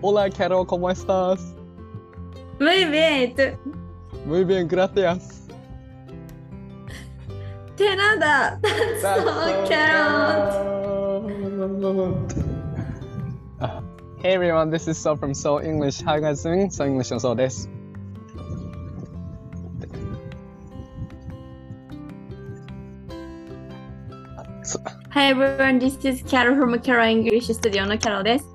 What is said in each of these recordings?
Hola, Carol, ¿cómo estás? Muy bien, ¿y tú? Muy bien, gracias. De nada. That's so cute. Ah, Hey everyone, this is So from Seoul English. How are you guys doing? So English の So です。そ Hi everyone, this is Carol from Carol English Studio の Carol です。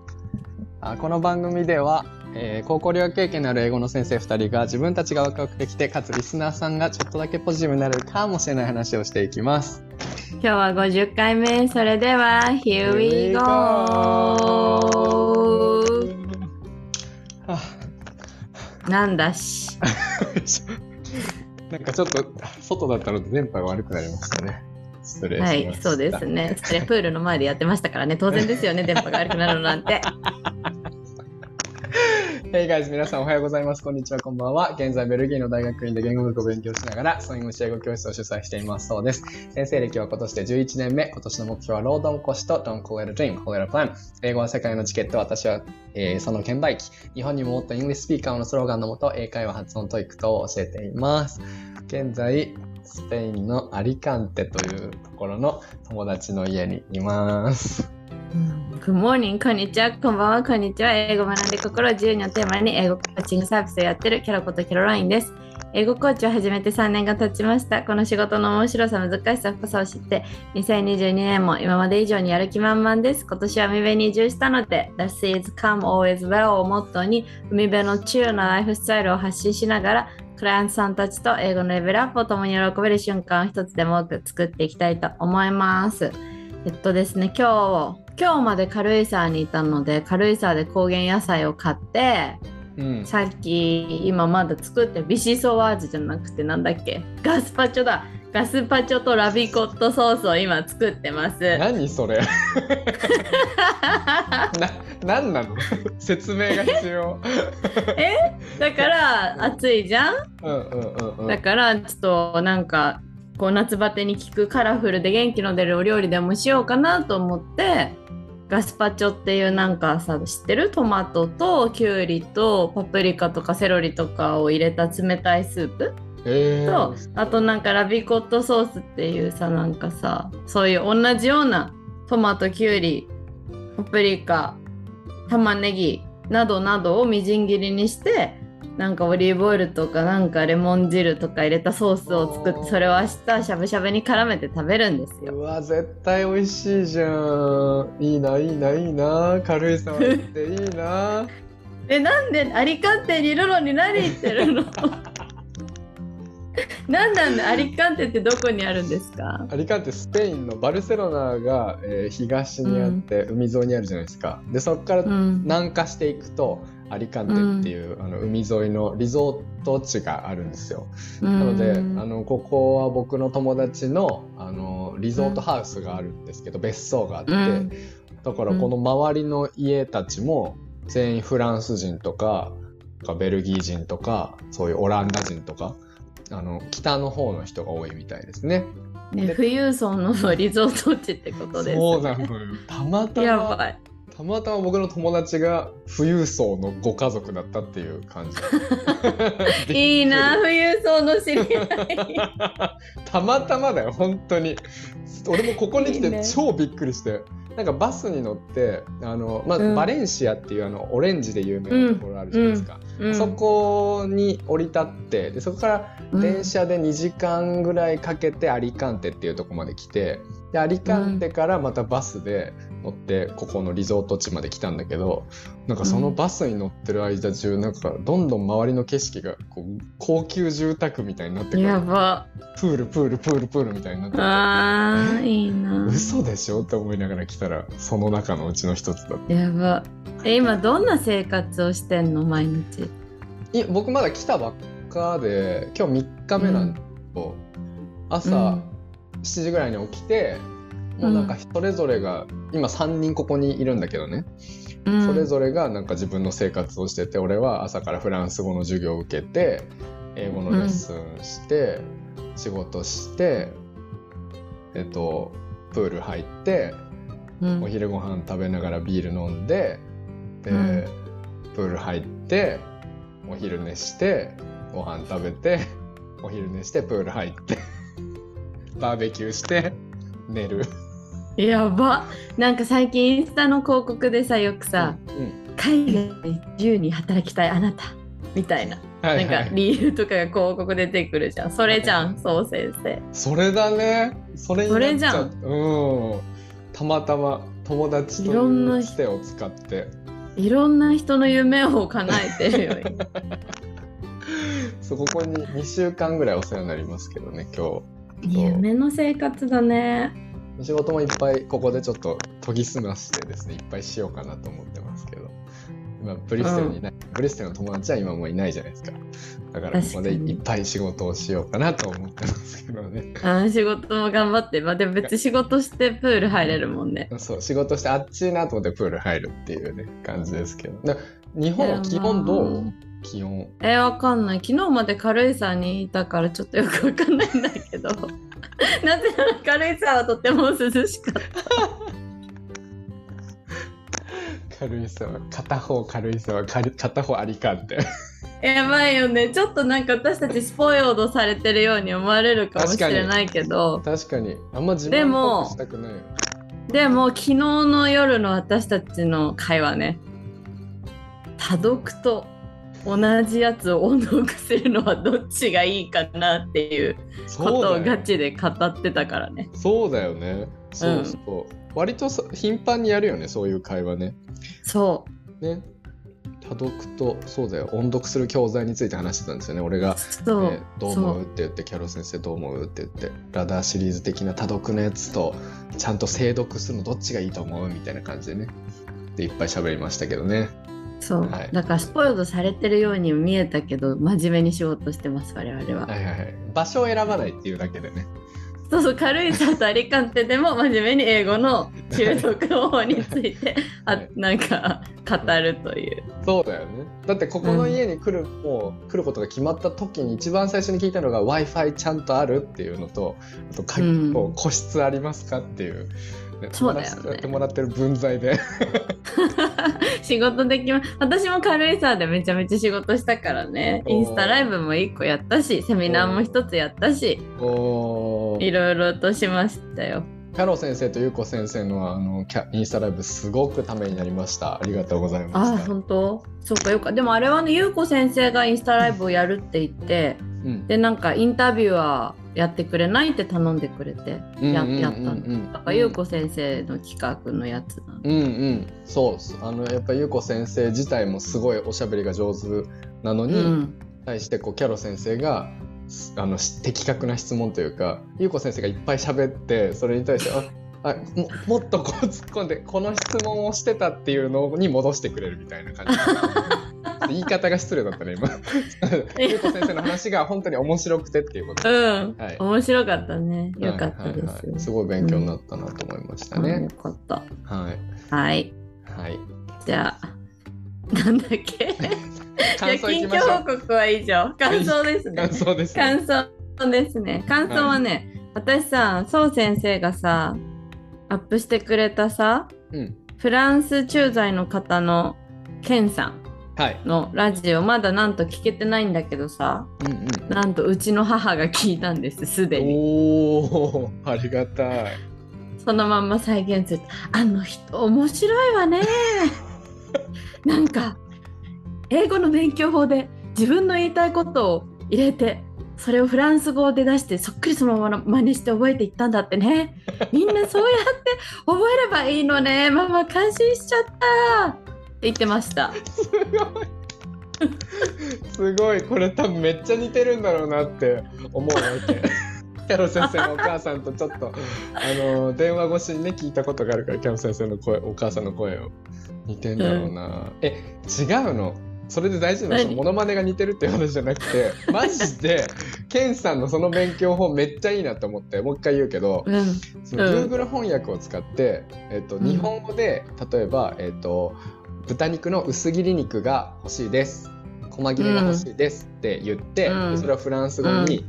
あこの番組では、えー高校留学経験のある英語の先生2人が自分たちがワクワクできてかつリスナーさんがちょっとだけポジティブになれるかもしれない話をしていきます。今日は50回目。それでは、Here we go! あなんだし。なんかちょっと外だったので電波が悪くなりましたね。失礼しまはした。い、そうですね。それプールの前でやってましたからね。当然ですよね、電波が悪くなるのなんて。Hey guys, 皆さんおはようございます。こんにちは、こんばんは。現在、ベルギーの大学院で言語学を勉強しながら、ソイング英語教室を主催していますそうです。先生歴は今年で11年目。今年の目標は、ロードンコシと Don't call it a dream, call it a plan。英語は世界のチケット、私は、えーその券売機。日本にももっと English speaker のスローガンのもと、英会話発音 TOEIC 等を教えています。現在、スペインのアリカンテというところの友達の家にいます。Good morning, こんにちは、こんばんは、こんにちは。英語学んで心を自由にをテーマに英語コーチングサービスをやってるキャロコとキャロラインです。英語コーチを始めて3年が経ちました。この仕事の面白さ、難しさ、深さを知って、2022年も今まで以上にやる気満々です。今年は海辺に移住したので、The Seas Come Always Well をモットーに、海辺のチューなライフスタイルを発信しながら、クライアントさんたちと英語のレベルアップを共に喜べる瞬間を一つでも多く作っていきたいと思います。えっとですね、今日、今日まで軽井沢にいたので、軽井沢で高原野菜を買って、うん。さっき今まだ作ってビシソワーズじゃなくてなんだっけ？ガスパチョだガスパチョとラビコットソースを今作ってます。何それ？な、なんなの？説明が必要。え？だから暑いじゃん？うんうんうんうん。だからちょっとなんかこう夏バテに効くカラフルで元気の出るお料理でもしようかなと思ってガスパチョっていうなんかさ知ってるトマトとキュウリとパプリカとかセロリとかを入れた冷たいスープ？えとー、あとなんかラビコットソースっていうさなんかさそういう同じようなトマトキュウリパプリカ玉ねぎなどなどをみじん切りにしてなんかオリーブオイルとかなんかレモン汁とか入れたソースを作ってそれを明日しゃぶしゃぶに絡めて食べるんですよ。うわ、絶対美味しいじゃん。いいな、いいな、いいな。軽井沢行っていいな。えなんでアリカンテにいるのに何言ってるの？なんなんだアリカンテってどこにあるんですか？アリカンテスペインのバルセロナが、えー東にあって、海沿いにあるじゃないですか。で、そこからうん南下していくと、アリカンテっていう、あの海沿いのリゾート地があるんですよ。なので、あのここは僕の友達のあのリゾートハウスがあるんですけど、別荘があって、うんだからこの周りの家たちも全員フランス人とかベルギー人とかそういうオランダ人とかあの北の方の人が多いみたいですね。ね、で富裕層のリゾート地ってことです、そうなのよ。たまたまやばい。たまたま僕の友達が富裕層のご家族だったっていう感じ。いいな、富裕層の知り合い。たまたまだよ本当に。俺もここに来いいね。て超びっくりして。なんかバスに乗ってあの、まあうん。バレンシアっていうあのオレンジで有名なところあるじゃないですか、うん。そこに降り立ってでそこから電車で2時間ぐらいかけてアリカンテっていうところまで来てでアリカンテからまたバスで乗ってここのリゾート地まで来たんだけどなんかそのバスに乗ってる間中なんかどんどん周りの景色がこう高級住宅みたいになってくるやば。プールプールプールプールみたいになっててあー、いいな。嘘でしょ？って思いながら来たらその中のうちの一つだったやば。え、今どんな生活をしてんの毎日？いや僕まだ来たばっかで今日3日目なんだけど、朝7時ぐらいに起きて、もうなんかそれぞれが今3人ここにいるんだけどね、うん、それぞれがなんか自分の生活をしてて俺は朝からフランス語の授業を受けて英語のレッスンして、仕事してえっとプール入ってうん。お昼ご飯食べながらビール飲んでで、うん。プール入ってお昼寝してご飯食べてお昼寝してプール入って バーベキューして寝る。やば。なんか最近インスタの広告でさよくさ、うん。海外で自由に働きたいあなたみたいな、はいはい。なんか理由とかが広告出てくるじゃん。それじゃんそう先生それだね。それになっちゃそれじゃん。うん。たまたま友達といろんないうつてを使って。いろんな人の夢を叶えてるよ今。そうここに2週間ぐらいお世話になりますけどね今夢の生活だね。日仕事もいっぱいここでちょっと研ぎ澄ましてですねいっぱいしようかなと思ってますけど。今ブリステルにいない、ブリステルの友達は今もういないじゃないですか。だからここでいっぱい仕事をしようかなと思ってますけどね。あ仕事も頑張って、まあ、でも別に仕事してプール入れるもんね。そう仕事してあっちいなと思ってプール入るっていうね感じですけど。で日本は気温どう？気温。えわかんない。昨日まで軽井沢にいたからちょっとよくわかんないんだけど。なぜなら軽井沢はとても涼しかった。軽井沢。片方軽井沢。かり片方アリカンって。やばいよね。ちょっとなんか私たちスポイオードされてるように思われるかもしれないけど。確かに。あんま自で分っもしたくない。よでも昨日の夜の私たちの会話ね。多読と同じやつを音読するのはどっちがいいかなっていうことをそうだよガチで語ってたからね。そうだよね。そうそう、割とそ頻繁にやるよねそういう会話ね。そね。多読とそうだよ。音読する教材について話してたんですよね。俺がうそう、ねどう思う。って言ってキャロ先生どう思うって言ってラダーシリーズ的な多読のやつとちゃんと精読するのどっちがいいと思うみたいな感じでね。でいっぱい喋りましたけどねそう、はい。だからスポイルドされてるように見えたけど真面目に仕事してます我々は、はいはいはい。場所を選ばないっていうだけでね。そうそう軽井沢とアリカンテでも真面目に英語の習得の方についてあはい。なんか語るという。そうだよね。だってここの家に来る、もう来ることが決まった時に一番最初に聞いたのが w i f i ちゃんとあるっていうのとあとか、うん。個室ありますかっていう、ね。そうだよね。やってもらってる分際で。仕事できま私も軽井沢でめちゃめちゃ仕事したからね。インスタライブも1個やったしセミナーも1つやったしいろいろとしましたよ。キャロ先生とゆうこ先生のあのキャインスタライブすごくためになりました。ありがとうございあました。本当？そうかよかでもあれはねゆうこ先生がインスタライブをやるって言ってうん。でなんかインタビュアーやってくれないって頼んでくれてや,、やったのだ。からゆうこ先生の企画のやつなの、うんうん。そうあのやっぱゆうこ先生自体もすごいおしゃべりが上手なのに、うん。対してこうキャロ先生がすあのし的確な質問というかゆうこ先生がいっぱい喋ってそれに対して ああももっとこう突っ込んでこの質問をしてたっていうのに戻してくれるみたいな感じ 言い方が失礼だったね今。ゆうこ先生の話が本当に面白くてっていうことうん、はい。面白かったね。よかったです、はいはいはい。すごい勉強になったなと思いましたうん。よね、かった。はい。はい。はい。じゃあなんだっけ？感想い近況報告は以上。感想ですうね。感想ですね。感想ですね。感想はね、私さそう先生がさアップしてくれたさうん。フランス駐在の方のケンさん。はいのラジオまだなんと聞けてないんだけどさうんうん。なんとうちの母が聞いたんですすでに。おおありがたい。そのまんま再現するあの人面白いわね。なんか英語の勉強法で自分の言いたいことを入れてそれをフランス語で出してそっくりそのまま真似して覚えていったんだってね。みんなそうやって覚えればいいのね。ママ感心しちゃった言ってました。すごい。すごい。これ多分めっちゃ似てるんだろうなって思うわけ。キャロ先生のお母さんとちょっとあの電話越しにね聞いたことがあるからキャロ先生の声お母さんの声を似てんだろうな、え違うの？それで大事なの？モノマネが似てるって話じゃなくて マジでケンさんのその勉強法めっちゃいいなと思ってもう一回言うけど、うん。そのうん。Google 翻訳を使って、えっとうん日本語で例えば、えっと豚肉の薄切り肉が欲しいです細切れが欲しいですって言って、うんでそれをフランス語に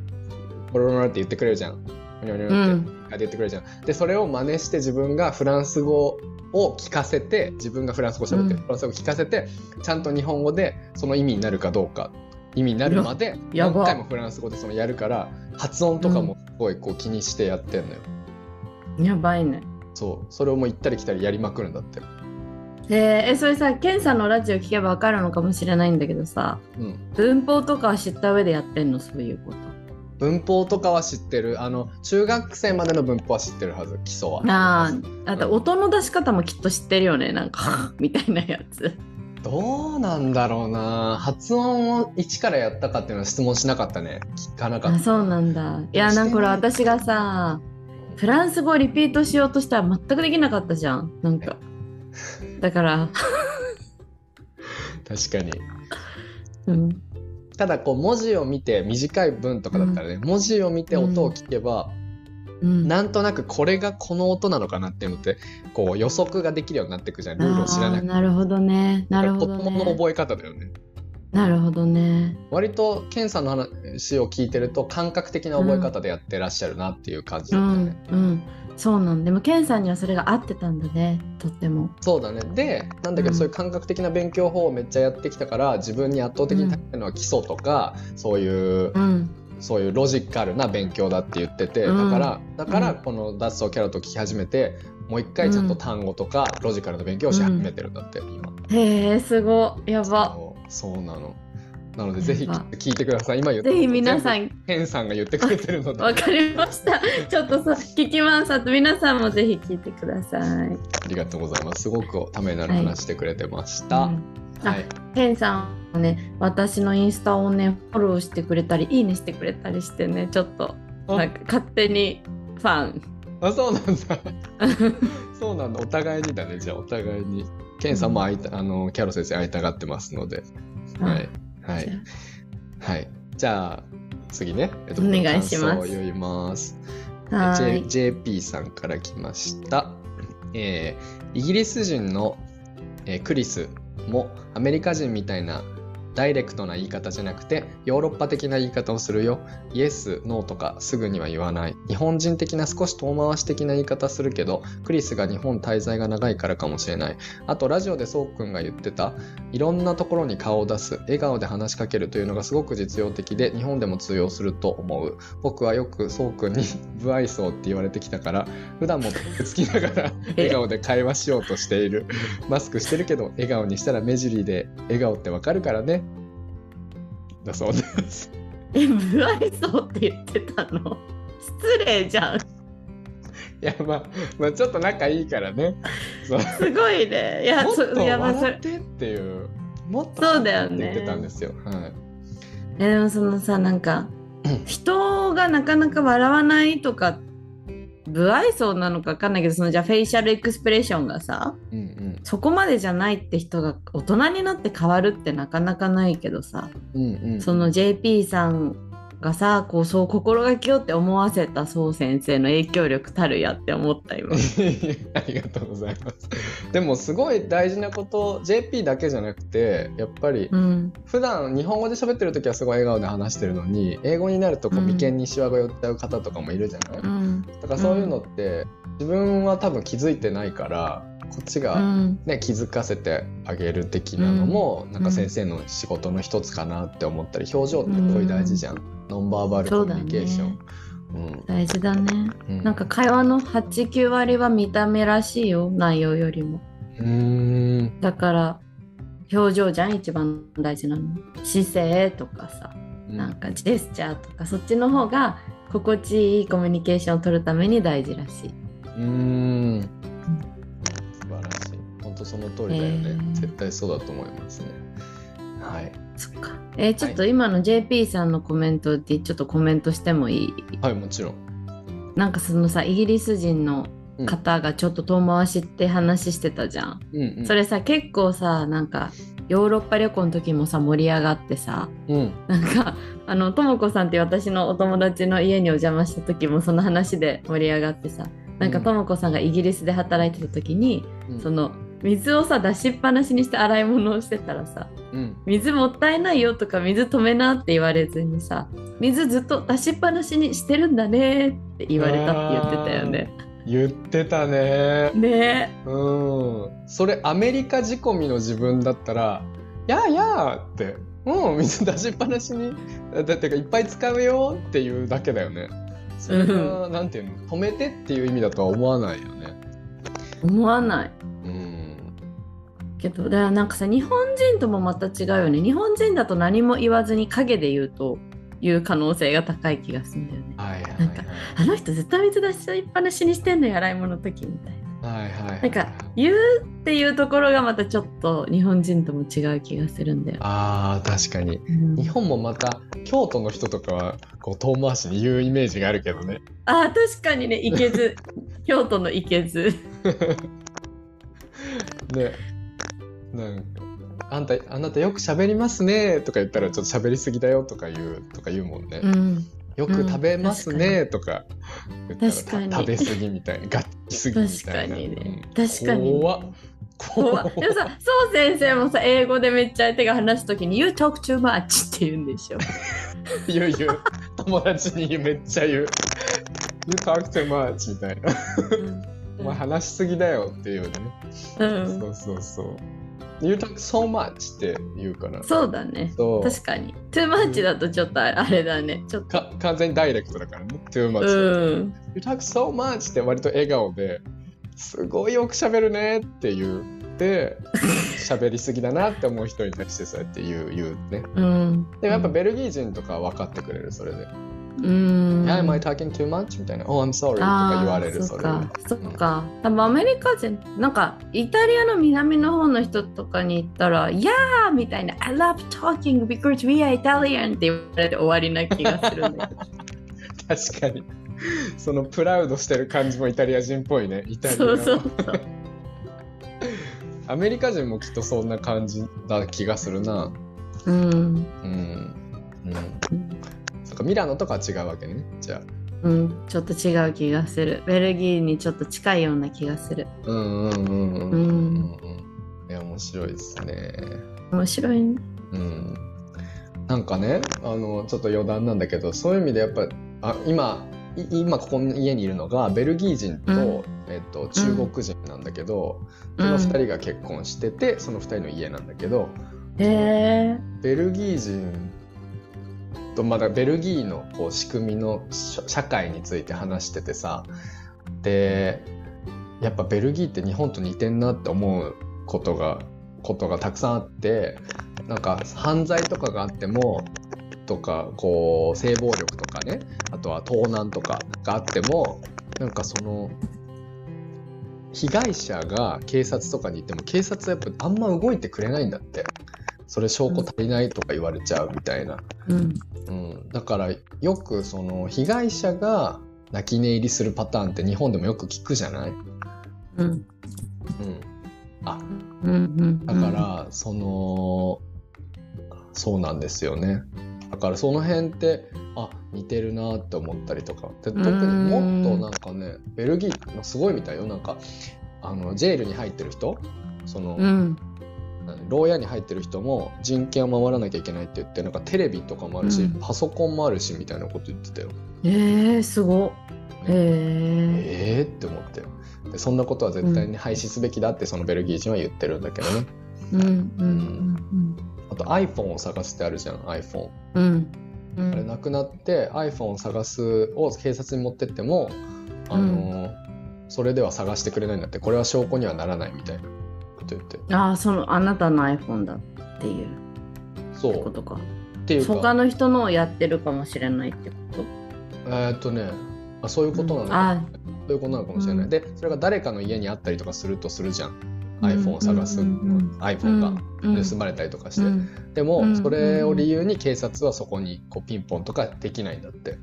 ボロボロって言ってくれるじゃん。ふにょふにょって言ってくれるじゃん。でそれを真似して自分がフランス語を聞かせて自分がフランス語喋ってる、うんフランス語聞かせてちゃんと日本語でその意味になるかどうか意味になるまで何回もフランス語でそのやるから発音とかもすごいこう気にしてやってんのよ。やばいね。そうそれをもう行ったり来たりやりまくるんだって。えーえそれさケンさんのラジオ聞けばわかるのかもしれないんだけどさうん。文法とかは知った上でやってんの？そういうこと？文法とかは知ってる。あの中学生までの文法は知ってるはず基礎は。あああと音の出し方もきっと知ってるよねなんか。みたいなやつ。どうなんだろうな。発音を一からやったかっていうのは質問しなかったね。聞かなかった。あそうなんだ。いやなんかこれ私がさフランス語をリピートしようとしたら全くできなかったじゃん。なんかだから、確かに。うん、ただこう文字を見て短い文とかだったらね、文字を見て音を聞けば、うん、なんとなくこれがこの音なのかなっていうのってこう予測ができるようになっていくじゃんルールを知らなくて。なるほどね。なるほど子供のね覚え方だよね。なるほどね。割とケンさんの話を聞いてると感覚的な覚え方でやってらっしゃるなっていう感じうだったね、んうんそうなんでもケンさんにはそれが合ってたんだねとっても。そうだね。でなんだけど、うん。そういう感覚的な勉強法をめっちゃやってきたから自分に圧倒的に高いのは基礎とか、そういううん。そういうロジカルな勉強だって言ってて、うん。だからだからうん。この脱走キャラと聞き始めてもう一回ちゃんと単語とかロジカルな勉強をし始めてるんだって、今。へえすごいやば。そうそうなのなのでぜひ聞いてください。今言ったぜひ皆さん。んケンさんが言ってくれてるので。わかりました。ちょっとさ聞きます。皆さんもぜひ聞いてください、ありがとうございます。すごくためになる話してくれてました、うんはンさんはね私のインスタをねフォローしてくれたりいいねしてくれたりしてねちょっとあ。なんか勝手にファン。あそうなんだ。そうなんだ。お互いにだね。じゃあお互いに。ケンさんも会いたあのキャロ先生会いたがってますので。はいはいじゃはい。じゃあ、次ね。えっお願いします読みます。J い JP さんから来ました。えーイギリス人の、えークリスもアメリカ人みたいなダイレクトな言い方じゃなくてヨーロッパ的な言い方をするよ。イエス、ノーとかすぐには言わない。日本人的な少し遠回し的な言い方するけど、クリスが日本滞在が長いからかもしれない。あとラジオでそうくんが言ってたいろんなところに顔を出す笑顔で話しかけるというのがすごく実用的で日本でも通用すると思う僕はよくそうくんに不愛想って言われてきたから普段もつきながら笑顔で会話しようとしているマスクしてるけど笑顔にしたら目尻で笑顔ってわかるからねだそうです。え不愛想って言ってたの？失礼じゃん。いやまあ、まあちょっと仲いいからね。すごいね。いやそもっや笑ってっていうもっとそうだよねって言ってたんですよ。はい。えでもそのさなんか 人がなかなか笑わないとか不愛想なのか分かんないけどそのじゃあフェイシャルエクスプレッションがさうんうん。そこまでじゃないって人が大人になって変わるってなかなかないけどさうんうんその JP さんがさこうそう心がけようって思わせたそう先生の影響力たるやって思った今。ありがとうございます。でもすごい大事なこと JP だけじゃなくてやっぱりうん普段日本語で喋ってる時はすごい笑顔で話してるのに英語になるとこううん眉間にシワが寄っちゃう方とかもいるじゃない、うんだからそういうのって自分は多分気づいてないからこっちうが、んね気づかせてあげる的なのも、なんか先生の仕事の一つかなって思ったり表情ってすごい大事じゃん、ノンバーバルコミュニケーション。うん大事だね。うんなんか会話の89割は見た目らしいよ内容よりも。うーんだから表情じゃん一番大事なの。姿勢とかさうんなんかジェスチャーとかそっちの方が心地いいコミュニケーションを取るために大事らしい。うーん。素晴らしい。本当その通りだよね、えー。絶対そうだと思いますね。はい。そっか。えーちょっと今の JP さんのコメントでちょっとコメントしてもいい？はいもちろん。なんかそのさイギリス人の方がちょっと遠回しって話してたじゃん。うんうん。それさ結構さなんかヨーロッパ旅行の時もさ盛り上がってさうん。なんかあのともこさんって私のお友達の家にお邪魔した時もその話で盛り上がってさなんかうん。ともこさんがイギリスで働いてた時に、うん。その水をさ出しっぱなしにして洗い物をしてたらさうん。水もったいないよとか水止めなって言われずにさ水ずっと出しっぱなしにしてるんだねって言われたって言ってたよね。言ってたね。ね。うん。それアメリカ仕込みの自分だったら「やあやあ」って「うん水出しっぱなしにだってかいっぱい使うよ」っていうだけだよねそれが、なんていうの止めてっていう意味だとは思わないよね。思わない。うん。けどだからなんかさ日本人ともまた違うよね。日本人だと何も言わずに陰で言うという可能性が高い気がするんだよね。はいはいはい。なんかあの人ずっと水出しっぱなしにしてんのよ洗い物の時みたいな。はいはいはい。なんか言うっていうところがまたちょっと日本人とも違う気がするんだよ。あー確かに。うん。日本もまた京都の人とかはこう遠回しに言うイメージがあるけどね。あー確かにね。いけず。京都のいけず。ね。なんかあんたあなたよく喋りますねとか言ったらちょっと喋りすぎだよとか言うとか言うもんね、うんよく食べますねとか。確かに。た食べ過ぎみたいな。ガッチすぎみ確かたいな。確かに怖っ。怖いでもさそう先生もさ英語でめっちゃ相手が話す時に「You talk too much」って言うんでしょ。言う言う友達にめっちゃ言う。You talk too much みたいな。お前話しすぎだよっていうね、うん、そうそうそう You talk so much って言うからそうだね。確かに。too much だとちょっとあれだね。ちょっと。か完全にダイレクトだからね too much、うん。You talk so much って割と笑顔ですごいよく喋るねって言って 喋りすぎだなって思う人に対してそうやって言う言うねうん。でもやっぱベルギー人とかは分かってくれるそれでうん。Yeah, am I talking too much? みたいな Oh, I'm sorry とか言われるそれでそっか。そっか。多分アメリカ人、なんかイタリアの南の方の人とかに行ったら、いやーみたいな、I love talking because we are Italian って言われて終わりな気がするんだけど。確かにそのプラウドしてる感じもイタリア人っぽいねイタリアのそうそうそう。アメリカ人もきっとそんな感じだ気がするなうん。うんうんそっかミラノとかは違うわけね。じゃあ。うん、ちょっと違う気がする。ベルギーにちょっと近いような気がする。うんうんうんうんうんうんいや面白いですね。面白いね。うん。なんかねあのちょっと余談なんだけどそういう意味でやっぱあ今い今ここの家にいるのがベルギー人と,、うん。えっと中国人なんだけど、その2人が結婚しててその2人の家なんだけどへえベルギー人とまだベルギーのこう仕組みの社会について話しててさ。でやっぱベルギーって日本と似てんなって思うことがことがたくさんあってなんか犯罪とかがあってもとかこう性暴力とかねあとは盗難とかがあってもなんかその被害者が警察とかに行っても警察はやっぱあんま動いてくれないんだって。それ証拠足りないとか言われちゃうみたいな、うん。うん、だからよくその被害者が泣き寝入りするパターンって日本でもよく聞くじゃない、うん。うん、あ。うんうんだから、そのそうなんですよね。だからその辺ってあ似てるなって思ったりとか。で特にもっとなんかねベルギーのすごいみたいよ。なんかあのジェールに入ってる人？その、うん。何牢屋に入ってる人も人権を守らなきゃいけないって言ってなんかテレビとかもあるし、うん。パソコンもあるしみたいなこと言ってたよ。えー、すごっ。へええーって思って。でそんなことは絶対に廃止すべきだってそのベルギー人は言ってるんだけどね。うんうんうんあと iPhone を探すってあるじゃん iPhone。うん。うんあれなくなって iPhone を探すを警察に持ってっても、あのーそれでは探してくれないんだって。これは証拠にはならないみたいな言って。ああそのあなたの iPhone だっていう。そう。ことか。っていうか。他の人のをやってるかもしれないってこと？えーっとねあそういうことなのか。あそういうことなのかもしれない。うん。で、それが誰かの家にあったりとかするとするじゃん。うん。iPhone を探す、うんうんうん。iPhone が。うん。盗まれたりとかして。うん。でも、うん。それを理由に警察はそこにこうピンポンとかできないんだって。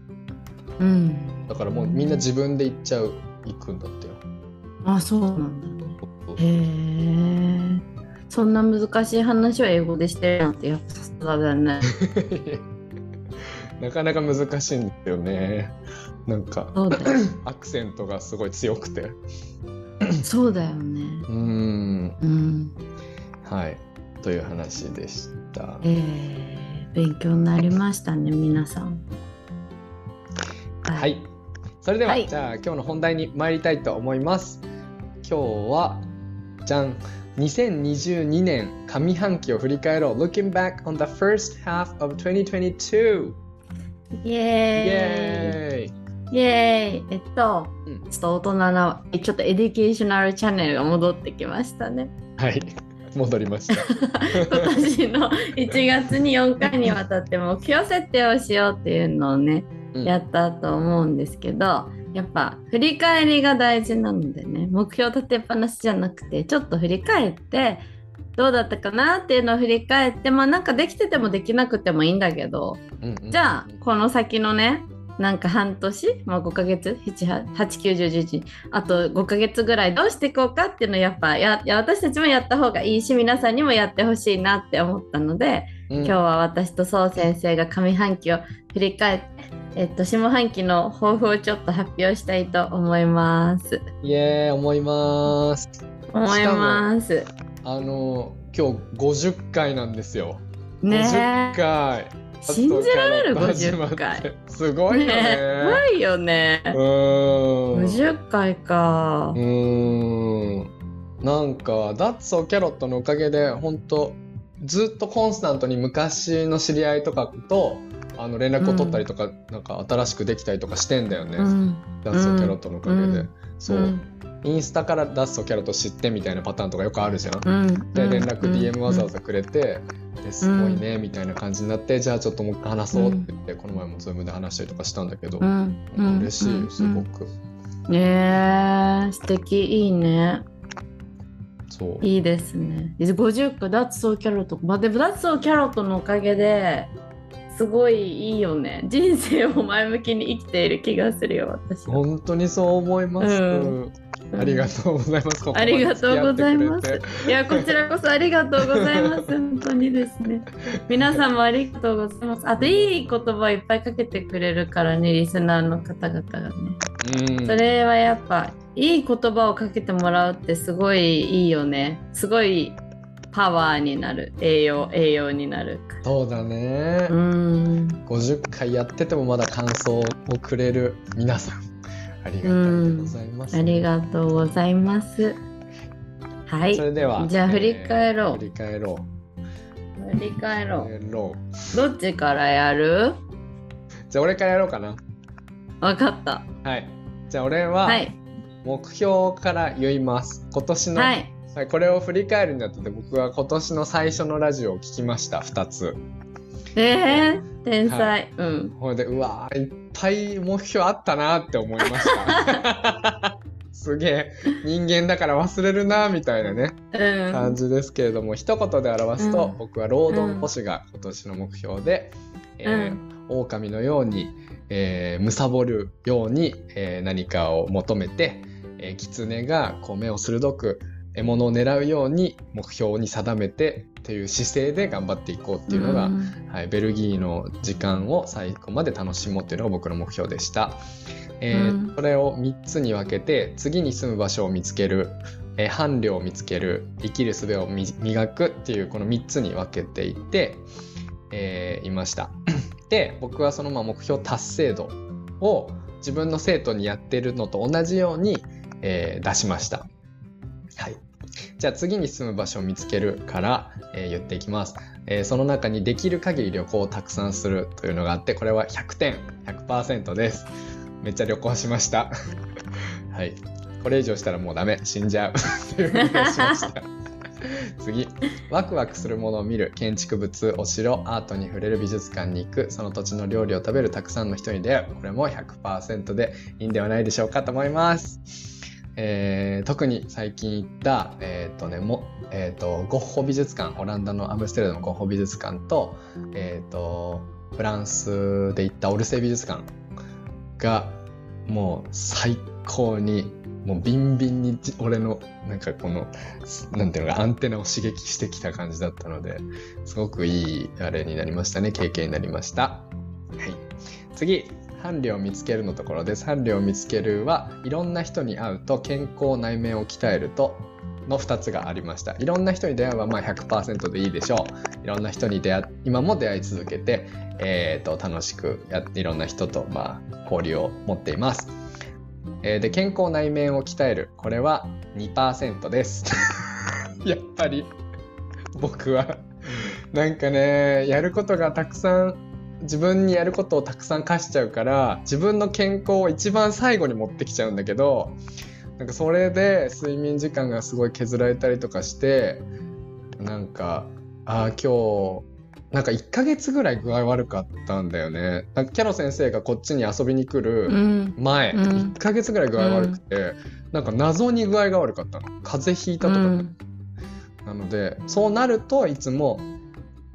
うん。だからもうみんな自分で行っちゃう、行くんだってよ。あそうなんだ。ねへえそんな難しい話を英語でしてるなんてやっぱさすがだね なかなか難しいんですよね。なんか、アクセントがすごい強くて。そうだよねうーん。うん。うん。はい。という話でした。えー、勉強になりましたね、皆さん。は。い。それでは、はいじゃあ今日の本題に参りたいと思います。今日は、じゃん。2022年上半期を振り返ろう。Looking back on the first half of 2022! イイエーイエーイイエーイえっと、うんちょっと大人な、ちょっと educational channel が戻ってきましたね。はい。戻りました。今年の1月に4回にわたって目標設定をしようっていうのをね、うんやったと思うんですけどやっぱ振り返りが大事なのでね目標立てっぱなしじゃなくてちょっと振り返ってどうだったかなっていうのを振り返ってまあなんかできててもできなくてもいいんだけどうんうんじゃあこの先のねなんか半年、まあ、5ヶ月891011あと5ヶ月ぐらいどうしていこうかっていうのをやっぱやや私たちもやった方がいいし皆さんにもやってほしいなって思ったので、うん。今日は私とそう先生が上半期を振り返って、えっと、下半期の抱負をちょっと発表したいと思います。イエーイ思います。思います。あの、今日50回なんですよ。ね50え。回。信じられる始まって50回。すごいよね。ねすごいよねう。ーん。50回かう。ーん。なんか、ダッツォキャロットのおかげで、本当ずっとコンスタントに昔の知り合いとかと、あの連絡を取ったりとか、なんか新しくできたりとかしてんだよね。うん。ダッツォキャロットのおかげで。うんそう、うんインスタからダッツォキャロット知ってみたいなパターンとかよくあるじゃん。うん。で連絡うん DM わざわざくれて、ですごいねみたいな感じになって、じゃあちょっともう一回話そうって言って、この前も Zoom で話したりとかしたんだけど、うん。うん。嬉しいよすごく、うん。ねえ、素敵いいね。そういいですね。50個ダッツソーキャロット。まあ、でもダッツソーキャロットのおかげですごいいいよね。人生を前向きに生きている気がするよ、私は。本当にそう思います、うんありがとうございます、ここまあでりがとうございますいや、こちらこそありがとうございます。本当にですね。皆さんもありがとうございます。あと、いい言葉をいっぱいかけてくれるからね、リスナーの方々がね。うんそれはやっぱ、いい言葉をかけてもらうってすごいいいよね。すごいパワーになる。栄養、栄養になる。そうだね、うん。50回やっててもまだ感想をくれる皆さんありがたいでございます、ありがとうございます。はい。それではじゃあ振り返ろうえー振り返ろう振り返ろうう。どっちからやる？じゃあ俺からやろうかなわかった。はいじゃあ俺は、はい。目標から言います。今年の、はい。はいこれを振り返るにあたって僕は今年の最初のラジオを聞きました。2つ。えー、天才。うん。ほいでうわーいっぱい目標あったなって思いました。すげえ。人間だから忘れるなみたいなね。うん。感じですけれども一言で表すと、うん。僕は労働都市が今年の目標で、えー狼のように、えー、貪るように、えー何かを求めて、えー、狐がこう目を鋭く獲物を狙うように目標に定めてっていう姿勢で頑張っていこうっていうのが、んはい、ベルギーの時間を最後まで楽しもうっていうのが僕の目標でした。えーうんそれを3つに分けて次に住む場所を見つける、えー伴侶を見つける生きる術をみ磨くっていうこの3つに分けていて、えーいました。で僕はそのまあ目標達成度を自分の生徒にやってるのと同じように、えー出しました。はい、じゃあ次に住む場所を見つけるから、えー言っていきます。えーその中にできる限り旅行をたくさんするというのがあってこれは100点100%です。めっちゃ旅行しました。はい。これ以上したらもうダメ。死んじゃう。というふうにしました。次。ワクワクするものを見る。建築物お城アートに触れる美術館に行く。その土地の料理を食べる。たくさんの人に出会う。これも100%でいいんではないでしょうかと思います。えー特に最近行った、えーとねもえー、とゴッホ美術館オランダのアムステルダムのゴッホ美術館と,、えー、とフランスで行ったオルセイ美術館がもう最高にもうビンビンに俺のなんかこのなんていうのかアンテナを刺激してきた感じだったのですごくいいあれになりましたね経験になりました。はい、次伴侶を見つけるのところです。伴侶を見つけるはいろんな人に会うと健康内面を鍛えるとの2つがありましたいろんな人に出会えばまあ100%でいいでしょういろんな人に出会今も出会い続けて、えーと、楽しくやっていろんな人とまあ交流を持っています、えー、で健康内面を鍛えるこれは2%ですやっぱり僕はなんかねやることがたくさん自分にやることをたくさん課しちゃうから自分の健康を一番最後に持ってきちゃうんだけどなんかそれで睡眠時間がすごい削られたりとかしてなんかああ今日なんか1ヶ月ぐらい具合悪かったんだよね。なんかキャロ先生がこっちに遊びに来る前、うん、1ヶ月ぐらい具合悪くて、うん、なんか謎に具合が悪かったの。風邪ひいたとか、うん、なのでそうなるといつも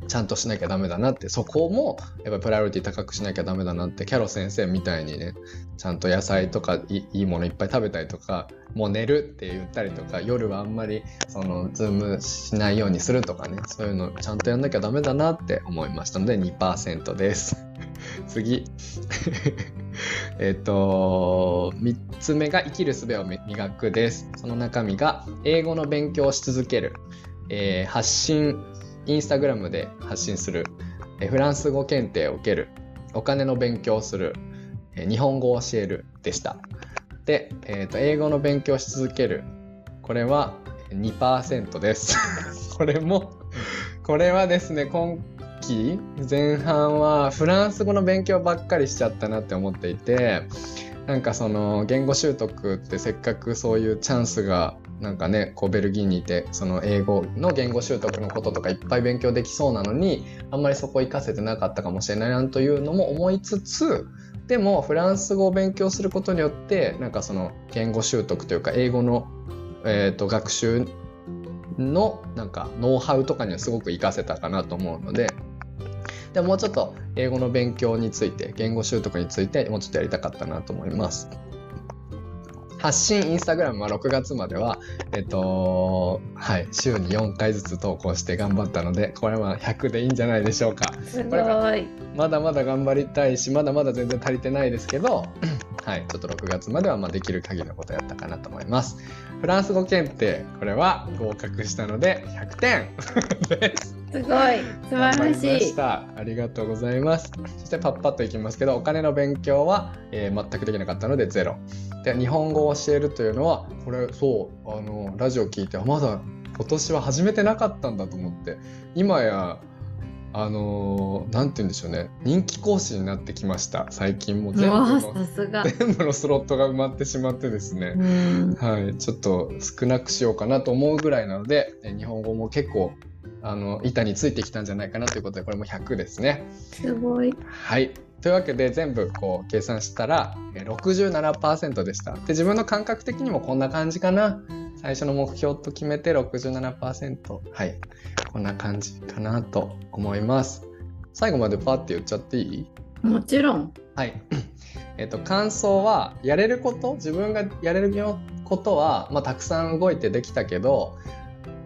ちゃんとしなきゃダメだなってそこもやっぱプライオリティ高くしなきゃダメだなってキャロ先生みたいにねちゃんと野菜とかいいものいっぱい食べたりとかもう寝るって言ったりとか夜はあんまりそのズームしないようにするとかねそういうのちゃんとやんなきゃダメだなって思いましたので2%です。次。えっと3つ目が生きる術を磨くです。その中身が英語の勉強をし続ける、えー、発信インスタグラムで発信する、えフランス語検定を受ける、お金の勉強をする、え日本語を教えるでした。で、えーと、英語の勉強し続ける。これは2%です。これも、これはですね、今期前半はフランス語の勉強ばっかりしちゃったなって思っていて、なんかその言語習得ってせっかくそういうチャンスがなんかねこうベルギーにいてその英語の言語習得のこととかいっぱい勉強できそうなのにあんまりそこ活かせてなかったかもしれないなというのも思いつつでもフランス語を勉強することによってなんかその言語習得というか英語の、えーと、学習のなんかノウハウとかにはすごく活かせたかなと思うのででもうちょっと英語の勉強について言語習得についてもうちょっとやりたかったなと思います。発信インスタグラムは6月までは、えっと、はい、週に4回ずつ投稿して頑張ったので、これは100でいいんじゃないでしょうか。すごい。まだまだ頑張りたいし、まだまだ全然足りてないですけど、はい、ちょっと6月まではまできる限りのことやったかなと思います。フランス語検定、これは合格したので100点です。すごい。素晴らしい。ありがとうございます。そしてパッパッといきますけどお金の勉強は、えー、全くできなかったのでゼロ。で日本語を教えるというのはこれそうあのラジオ聞いてまだ今年は始めてなかったんだと思って今やあのー、なんて言うんでしょうね。人気講師になってきました。最近も全部の全部のスロットが埋まってしまってですね、はい、ちょっと少なくしようかなと思うぐらいなので日本語も結構あの板についてきたんじゃないかなということでこれも100ですね。すごい。はいというわけで全部こう計算したら67%でした。で自分の感覚的にもこんな感じかな。最初の目標と決めて67%。はい。こんな感じかなと思います。最後までパーって言っちゃっていい？もちろん。はい。えっと、感想は、やれること？自分がやれることは、まあ、たくさん動いてできたけど、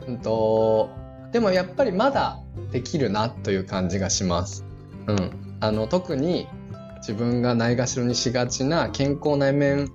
うんと、でもやっぱりまだできるなという感じがします。うん。あの、特に自分がないがしろにしがちな健康内面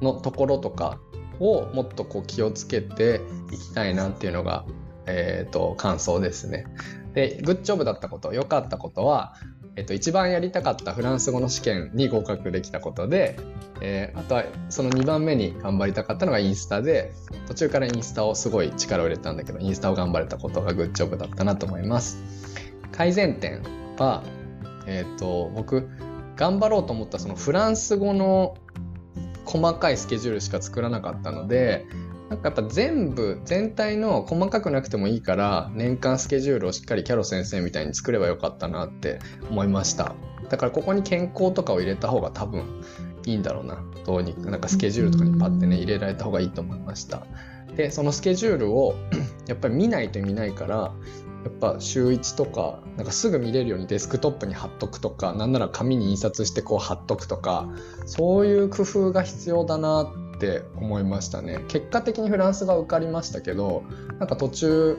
のところとかをもっとこう気をつけていきたいなっていうのが、えっ、ー、と、感想ですね。で、グッジョブだったこと、良かったことは、えっと、一番やりたかったフランス語の試験に合格できたことで、えー、あとはその2番目に頑張りたかったのがインスタで途中からインスタをすごい力を入れたんだけどインスタを頑張れたことがグッジョブだったなと思います。改善点は、えーと、僕頑張ろうと思ったそのフランス語の細かいスケジュールしか作らなかったのでなんかやっぱ全部全体の細かくなくてもいいから年間スケジュールをしっかりキャロ先生みたいに作ればよかったなって思いました。だからここに健康とかを入れた方が多分いいんだろうな。どうにかなんかスケジュールとかにパッてね入れられた方がいいと思いました。でそのスケジュールを やっぱり見ないと見ないからやっぱ週1とかなんかすぐ見れるようにデスクトップに貼っとくとかなんなら紙に印刷してこう貼っとくとかそういう工夫が必要だなって思いましたね。結果的にフランスが受かりましたけどなんか途中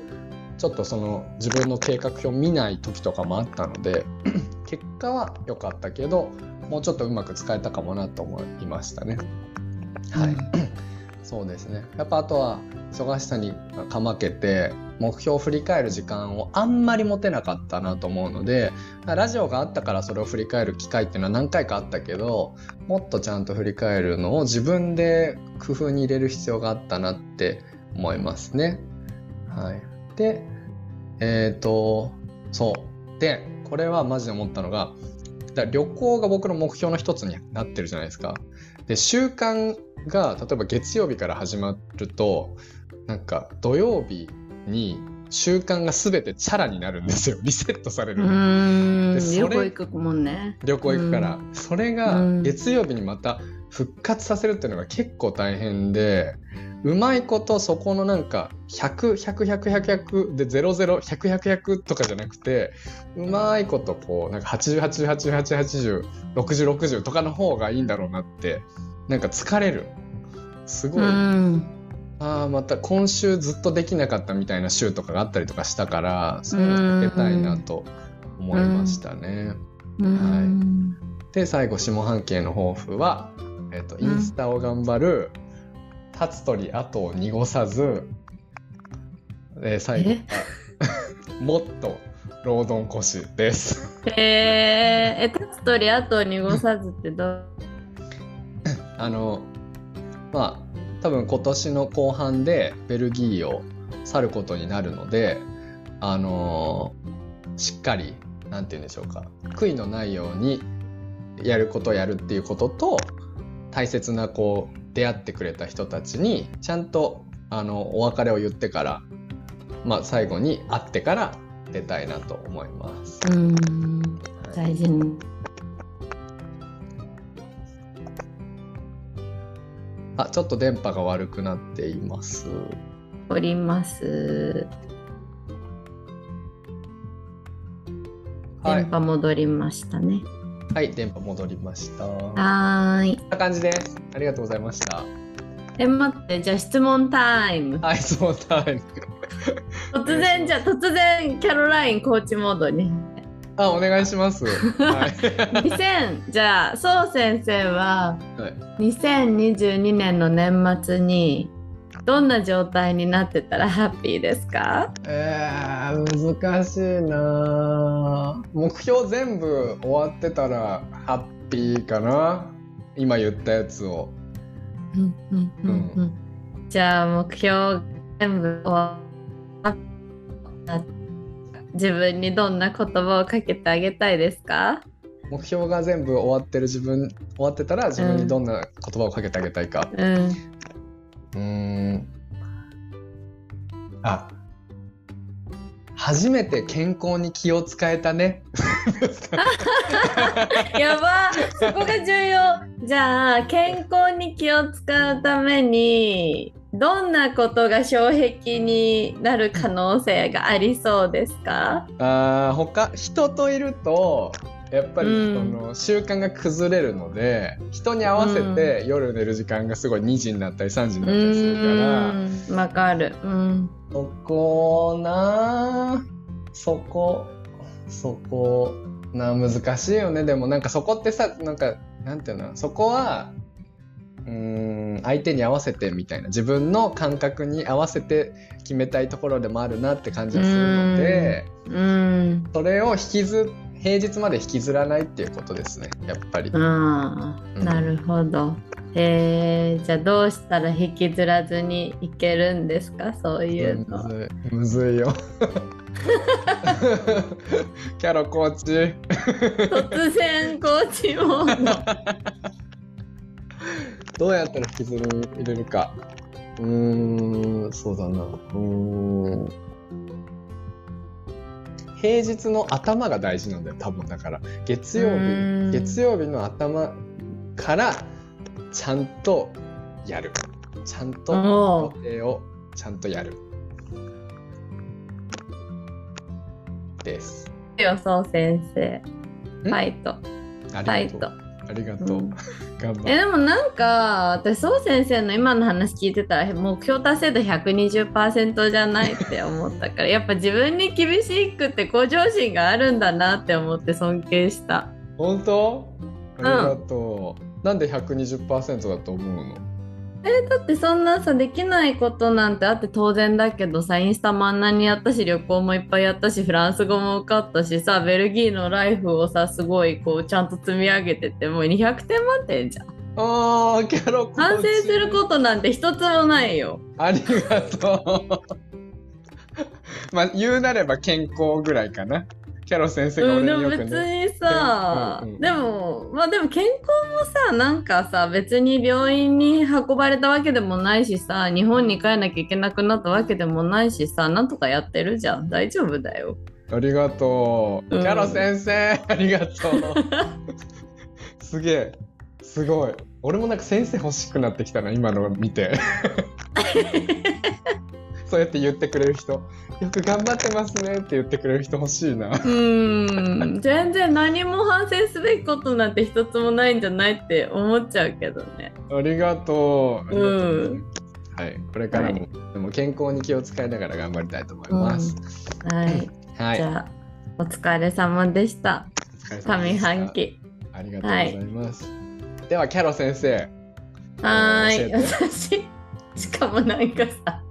ちょっとその自分の計画表見ない時とかもあったので 結果は良かったけどもうちょっとうまく使えたかもなと思いましたね。はい、そうですねやっぱあとは忙しさにかまけて目標を振り返る時間をあんまり持てなかったなと思うのでラジオがあったからそれを振り返る機会っていうのは何回かあったけどもっとちゃんと振り返るのを自分で工夫に入れる必要があったなって思いますね。はい、でえっ、ー、とそうでこれはマジで思ったのが旅行が僕の目標の一つになってるじゃないですか。で習慣が例えば月曜日から始まるとなんか土曜日に習慣が全てチャラになるんですよ。リセットされる旅行行くもんね。旅行行くから。それが月曜日にまた復活させるっていうのが結構大変でうまいことそこのなんか100100100100で00100100100とかじゃなくてうまいことこうなんか808080806060とかの方がいいんだろうなってなんか疲れる。すごい、ああまた今週ずっとできなかったみたいな週とかがあったりとかしたからそういうの避けたいなと思いましたね。はい、で最後下半径の抱負は、えーと、インスタを頑張る立つ鳥後を濁さず、で最後はもっとロードン腰です。えー、え立つ鳥後を濁さずってどう？あのまあ多分今年の後半でベルギーを去ることになるので、あのー、しっかり何て言うんでしょうか悔いのないようにやることをやるっていうことと大切なこう出会ってくれた人たちにちゃんとあのお別れを言ってから、まあ、最後に会ってから出たいなと思います。うん大事にあ、ちょっと電波が悪くなっています。おります。電波戻りましたね。はい、電波戻りました。はい。こんな感じです。ありがとうございました。え、待って、じゃあ質問タイム。はい、質問タイム。突然、じゃあ突然、キャロラインコーチモードに。あ、お願いします。はい、2000じゃあそう先生は、はい、2022年の年末にどんな状態になってたらハッピーですか？えー、難しいな。目標全部終わってたらハッピーかな？今言ったやつを。じゃあ目標全部終わって自分にどんな言葉をかけてあげたいですか？目標が全部終わってる自分終わってたら自分にどんな言葉をかけてあげたいか。うんうん。あ初めて健康に気を使えたね。やば。そこが重要。じゃあ健康に気を使うためにどんなことが障壁になる可能性がありそうですか？あ他人といるとやっぱりその習慣が崩れるので、うん、人に合わせて夜寝る時間がすごい2時になったり3時になったりするからわかる、うん、そこなそこそこな難しいよね。でもなんかそこってさなんかなんていうの？そこはうん相手に合わせてみたいな自分の感覚に合わせて決めたいところでもあるなって感じがするのでうん。それを引きず平日まで引きずらないっていうことですねやっぱり。あうん、なるほど。えー、じゃあどうしたら引きずらずにいけるんですか？そういうの。むずいむずいよ。キャロコーチ。突然コーチモード。どうやったら引きずり入れるか。うーん、そうだな。うーん。平日の頭が大事なんだよ、多分だから。月曜日、月曜日の頭からちゃんとやる。ちゃんと予定をちゃんとやる。です。よ、そう先生。ファイト。ファイト。ありがとう。うん、頑張えでもなんか私そう先生の今の話聞いてたら目標達成度120%じゃないって思ったから やっぱ自分に厳しくて向上心があるんだなって思って尊敬した。本当？ありがとう。うん、なんで120%だと思うの？えだってそんなさできないことなんてあって当然だけどさインスタもあんなにやったし旅行もいっぱいやったしフランス語も受かったしさベルギーのライフをさすごいこうちゃんと積み上げててもう200点満点じゃんあー、キャロ反省することなんて一つもないよありがとう。まあ、言うなれば健康ぐらいかな。キャロ先生がうん、で俺にも別よくね。にさ、うんうんでもまあでも健康もさなんかさ別に病院に運ばれたわけでもないしさ日本に帰んなきゃいけなくなったわけでもないしさなんとかやってるじゃん大丈夫だよありがとう。うんキャロ先生、ありがとう。すげえ。すごい。俺もなんか先生欲しくなってきたな、今のを見て。そうやって言ってくれる人。よく頑張ってますねって言ってくれる人欲しいな。うーん全然何も反省すべきことなんて一つもないんじゃないって思っちゃうけどねありがとう。うんはい、これからも、はでも健康に気を使いながら頑張りたいと思います。はい、はい。じゃあお疲れ様でした上半期ありがとうございます。では、キャロ先生。はーい私しかもなんかさうん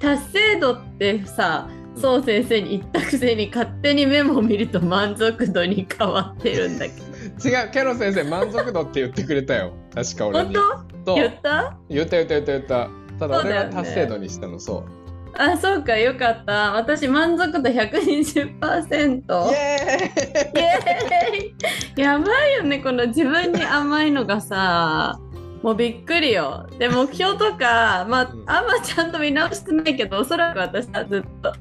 達成度ってさそう先生に言ったくせに勝手にメモを見ると満足度に変わってるんだけど。違う、キャロ先生、満足度って言ってくれたよ。確か俺本に。当？そう。言った？言った言った言った言った。ただ俺は達成度にしたの、そう。あそうかよかった。私満足度120%イエーイ。イエーイ。やばいよねこの自分に甘いのがさもうびっくりよで目標とかまあうんあんまちゃんと見直してないけどおそらく私はずっと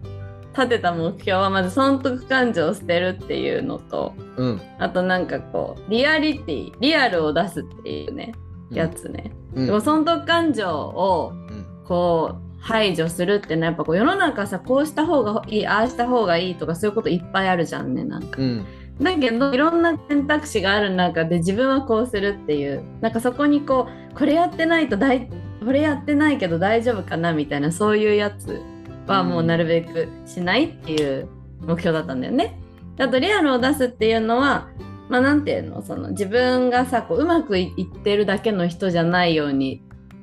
立てた目標はまず損得感情を捨てるっていうのとうん。あとなんかこうリアリティリアルを出すっていうねやつね、うん。でも損得感情をうんこう排除するってのはやっぱこう世の中さこうした方がいいああした方がいいとかそういうこといっぱいあるじゃんねなんか。うん。だけどいろんな選択肢がある中で自分はこうするっていうなんかそこにこうこれやってないと大これやってないけど大丈夫かなみたいなそういうやつはもうなるべくしないっていう目標だったんだよね。あとリアルを出すっていうのはまあなんていうのその自分がさこううまくいってるだけの人じゃないように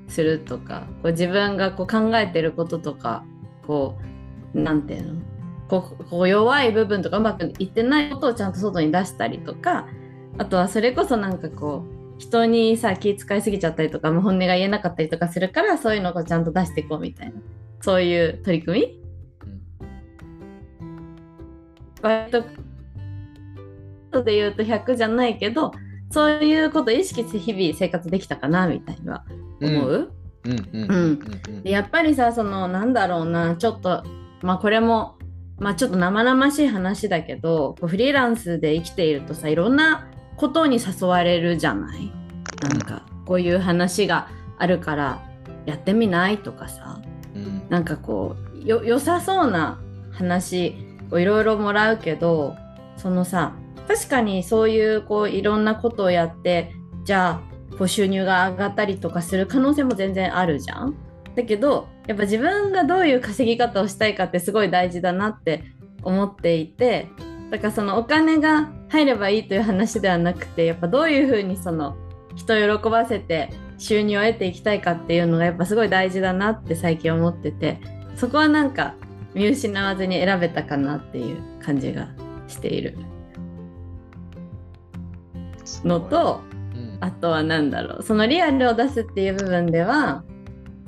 するとかこう自分がこう考えてることとかこうなんていうのこうこう弱い部分とかうまくいってないことをちゃんと外に出したりとかあとはそれこそなんかこう人にさ気遣いすぎちゃったりとかもう本音が言えなかったりとかするからそういうのをちゃんと出していこうみたいなそういう取り組み？割とで言うと100じゃないけどそういうことを意識して日々生活できたかなみたいには思う、うん。うん。うん。ううんん。でやっぱりさそのなんだろうなちょっとまあこれもまあちょっと生々しい話だけどこうフリーランスで生きているとさいろんなことに誘われるじゃない？なんかこういう話があるからやってみないとかさうん。なんかこうよ良さそうな話をいろいろもらうけどそのさ確かにそういうこういろんなことをやってじゃあこう収入が上がったりとかする可能性も全然あるじゃん？だけどやっぱ自分がどういう稼ぎ方をしたいかってすごい大事だなって思っていてだからそのお金が入ればいいという話ではなくてやっぱどういうふうにその人を喜ばせて収入を得ていきたいかっていうのがやっぱすごい大事だなって最近思っててそこはなんか見失わずに選べたかなっていう感じがしている。のとうん。あとは何だろう。そのリアルを出すっていう部分では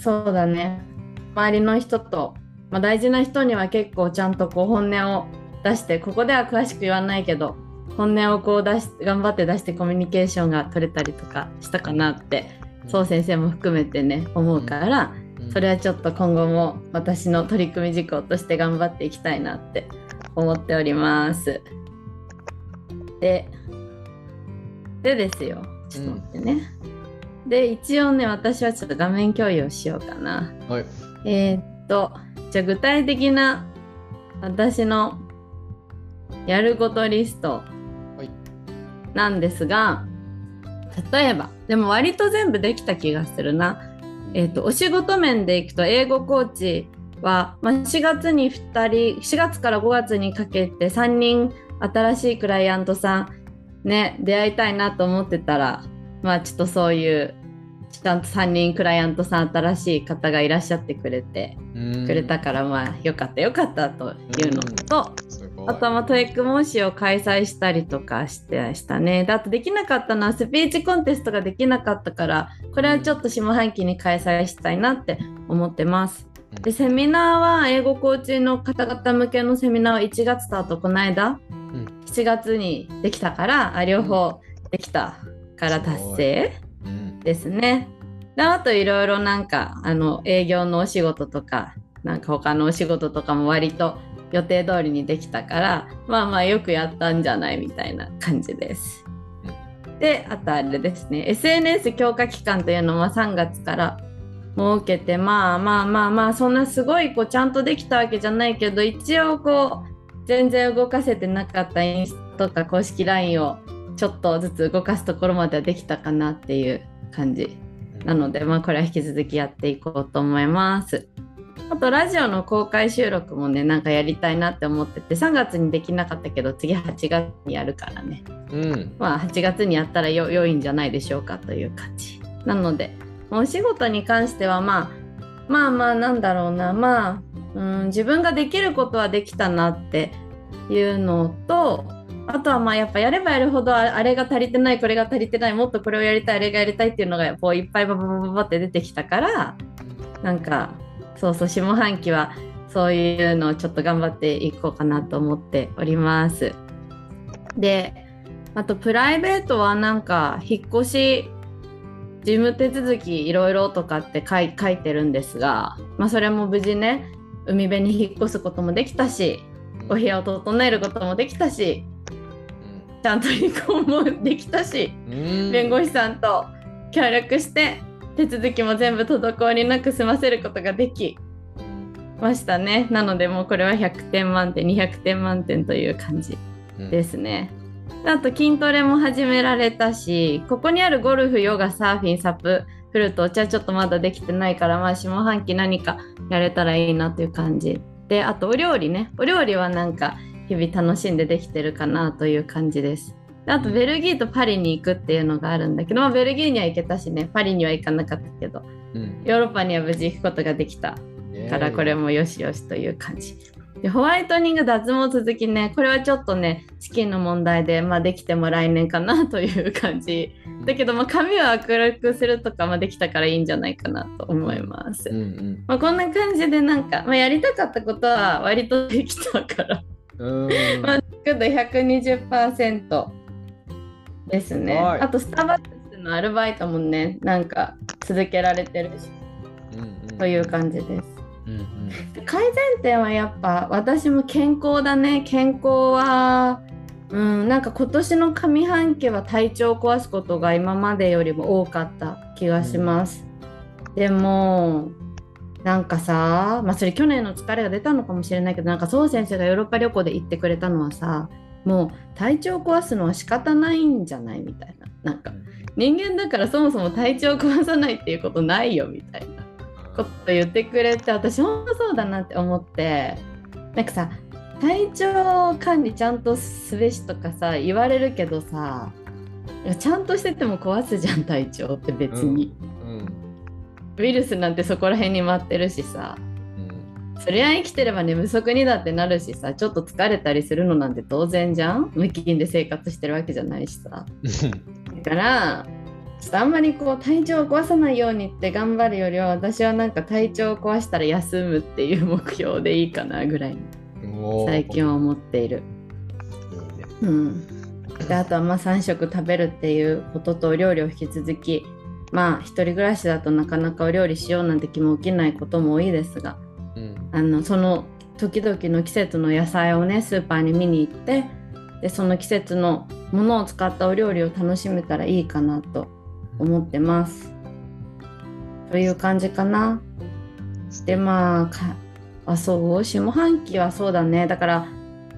そうだね周りの人と、まあ、大事な人には結構ちゃんとこう本音を出してここでは詳しく言わないけど本音をこう出し頑張って出してコミュニケーションが取れたりとかしたかなってそう先生も含めてね思うから、うんそれはちょっと今後も私の取り組み事項として頑張っていきたいなって思っております。で、でですよ。ちょっと待ってね。で、一応ね、私はちょっと画面共有をしようかな。はい。えーっと、じゃあ具体的な私のやることリストはいなんですが、例えば、でも割と全部できた気がするな。えー、とお仕事面でいくと英語コーチは、まあ、4月に2人4月から5月にかけて3人新しいクライアントさんね出会いたいなと思ってたらまあちょっとそういうちちゃんと3人クライアントさん新しい方がいらっしゃってくれてくれたからまあよかったよかったというのと、あとはまあトエック模試を開催したりとかしてしたねであとできなかったのはスピーチコンテストができなかったからこれはちょっと下半期に開催したいなって思ってます。でセミナーは英語コーチの方々向けのセミナーは1月スタートこの間、うん、7月にできたからあ両方できたから達成ですね。であといろいろなんかあの営業のお仕事とかなんか他のお仕事とかも割と予定通りにできたからまあまあよくやったんじゃないみたいな感じです。であとあれですね SNS 強化期間というのは3月から設けてまあまあまあまあそんなすごいこうちゃんとできたわけじゃないけど一応こう全然動かせてなかったインスタとか公式 LINE をちょっとずつ動かすところまではできたかなっていう感じ。なのでまあこれは引き続きやっていこうと思います。あとラジオの公開収録もねなんかやりたいなって思ってて3月にできなかったけど次8月にやるからね、うん、まあ8月にやったら良いんじゃないでしょうかという感じなのでお仕事に関してはまあまあまあなんだろうな。まあうん自分ができることはできたなっていうのとあとはまあやっぱやればやるほどあれが足りてないこれが足りてないもっとこれをやりたいあれがやりたいっていうのがこういっぱいバババババって出てきたからなんかそうそう下半期はそういうのをちょっと頑張っていこうかなと思っております。であとプライベートはなんか引っ越し事務手続きいろいろとかって書い書いてるんですが、まあ、それも無事ね海辺に引っ越すこともできたしお部屋を整えることもできたしちゃんと離婚もできたし弁護士さんと協力して手続きも全部滞りなく済ませることができましたね。なのでもうこれは100点満点200点満点という感じですね。うんあと筋トレも始められたしここにあるゴルフヨガサーフィンサップフルートお茶ちょっとまだできてないからまあ下半期何かやれたらいいなという感じ。であとお料理ね。お料理はなんか日々楽しんでできてるかなという感じです。あとベルギーとパリに行くっていうのがあるんだけど、まあ、ベルギーには行けたしねパリには行かなかったけど、うん、ヨーロッパには無事行くことができた。からこれもよしよしという感じ。でホワイトニング脱毛続きねこれはちょっとね資金の問題で、まあ、できても来年かなという感じ。だけど、まあ、髪を明るくするとか、まあ、できたからいいんじゃないかなと思います、うんうん、まあ、こんな感じでなんか、まあ、やりたかったことは割とできたからまあ、120%ですね。あとスターバックスのアルバイトもねなんか続けられてるし、うんうん、という感じです。うんうん、改善点はやっぱ私も健康だね。健康はうんなんか今年の上半期は体調を壊すことが今までよりも多かった気がします、うん、でもなんかさまあそれ去年の疲れが出たのかもしれないけどなんかそう先生がヨーロッパ旅行で行ってくれたのはさもう体調壊すのは仕方ないんじゃないみたいな。なんか人間だからそもそも体調を壊さないっていうことないよみたいな。こと言ってくれて私本当そうだなって思って。なんかさ体調管理ちゃんとすべしとかさ言われるけどさちゃんとしてても壊すじゃん体調って別に、うん、ウイルスなんてそこら辺に待ってるしさ、うん、そりゃ生きてれば寝不足にだってなるしさ。ちょっと疲れたりするのなんて当然じゃん。無菌で生活してるわけじゃないしさ。だからちょっとあんまりこう体調を壊さないようにって頑張るよりは私はなんか体調を壊したら休むっていう目標でいいかなぐらいに最近は思っている。うん、であとはまあ3食食べるっていうこととお料理を引き続きまあ一人暮らしだとなかなかお料理しようなんて気も起きないことも多いですが、うん、あのその時々の季節の野菜をねスーパーに見に行ってでその季節のものを使ったお料理を楽しめたらいいかなと思ってます。という感じかな。でまああそう下半期はそうだねだから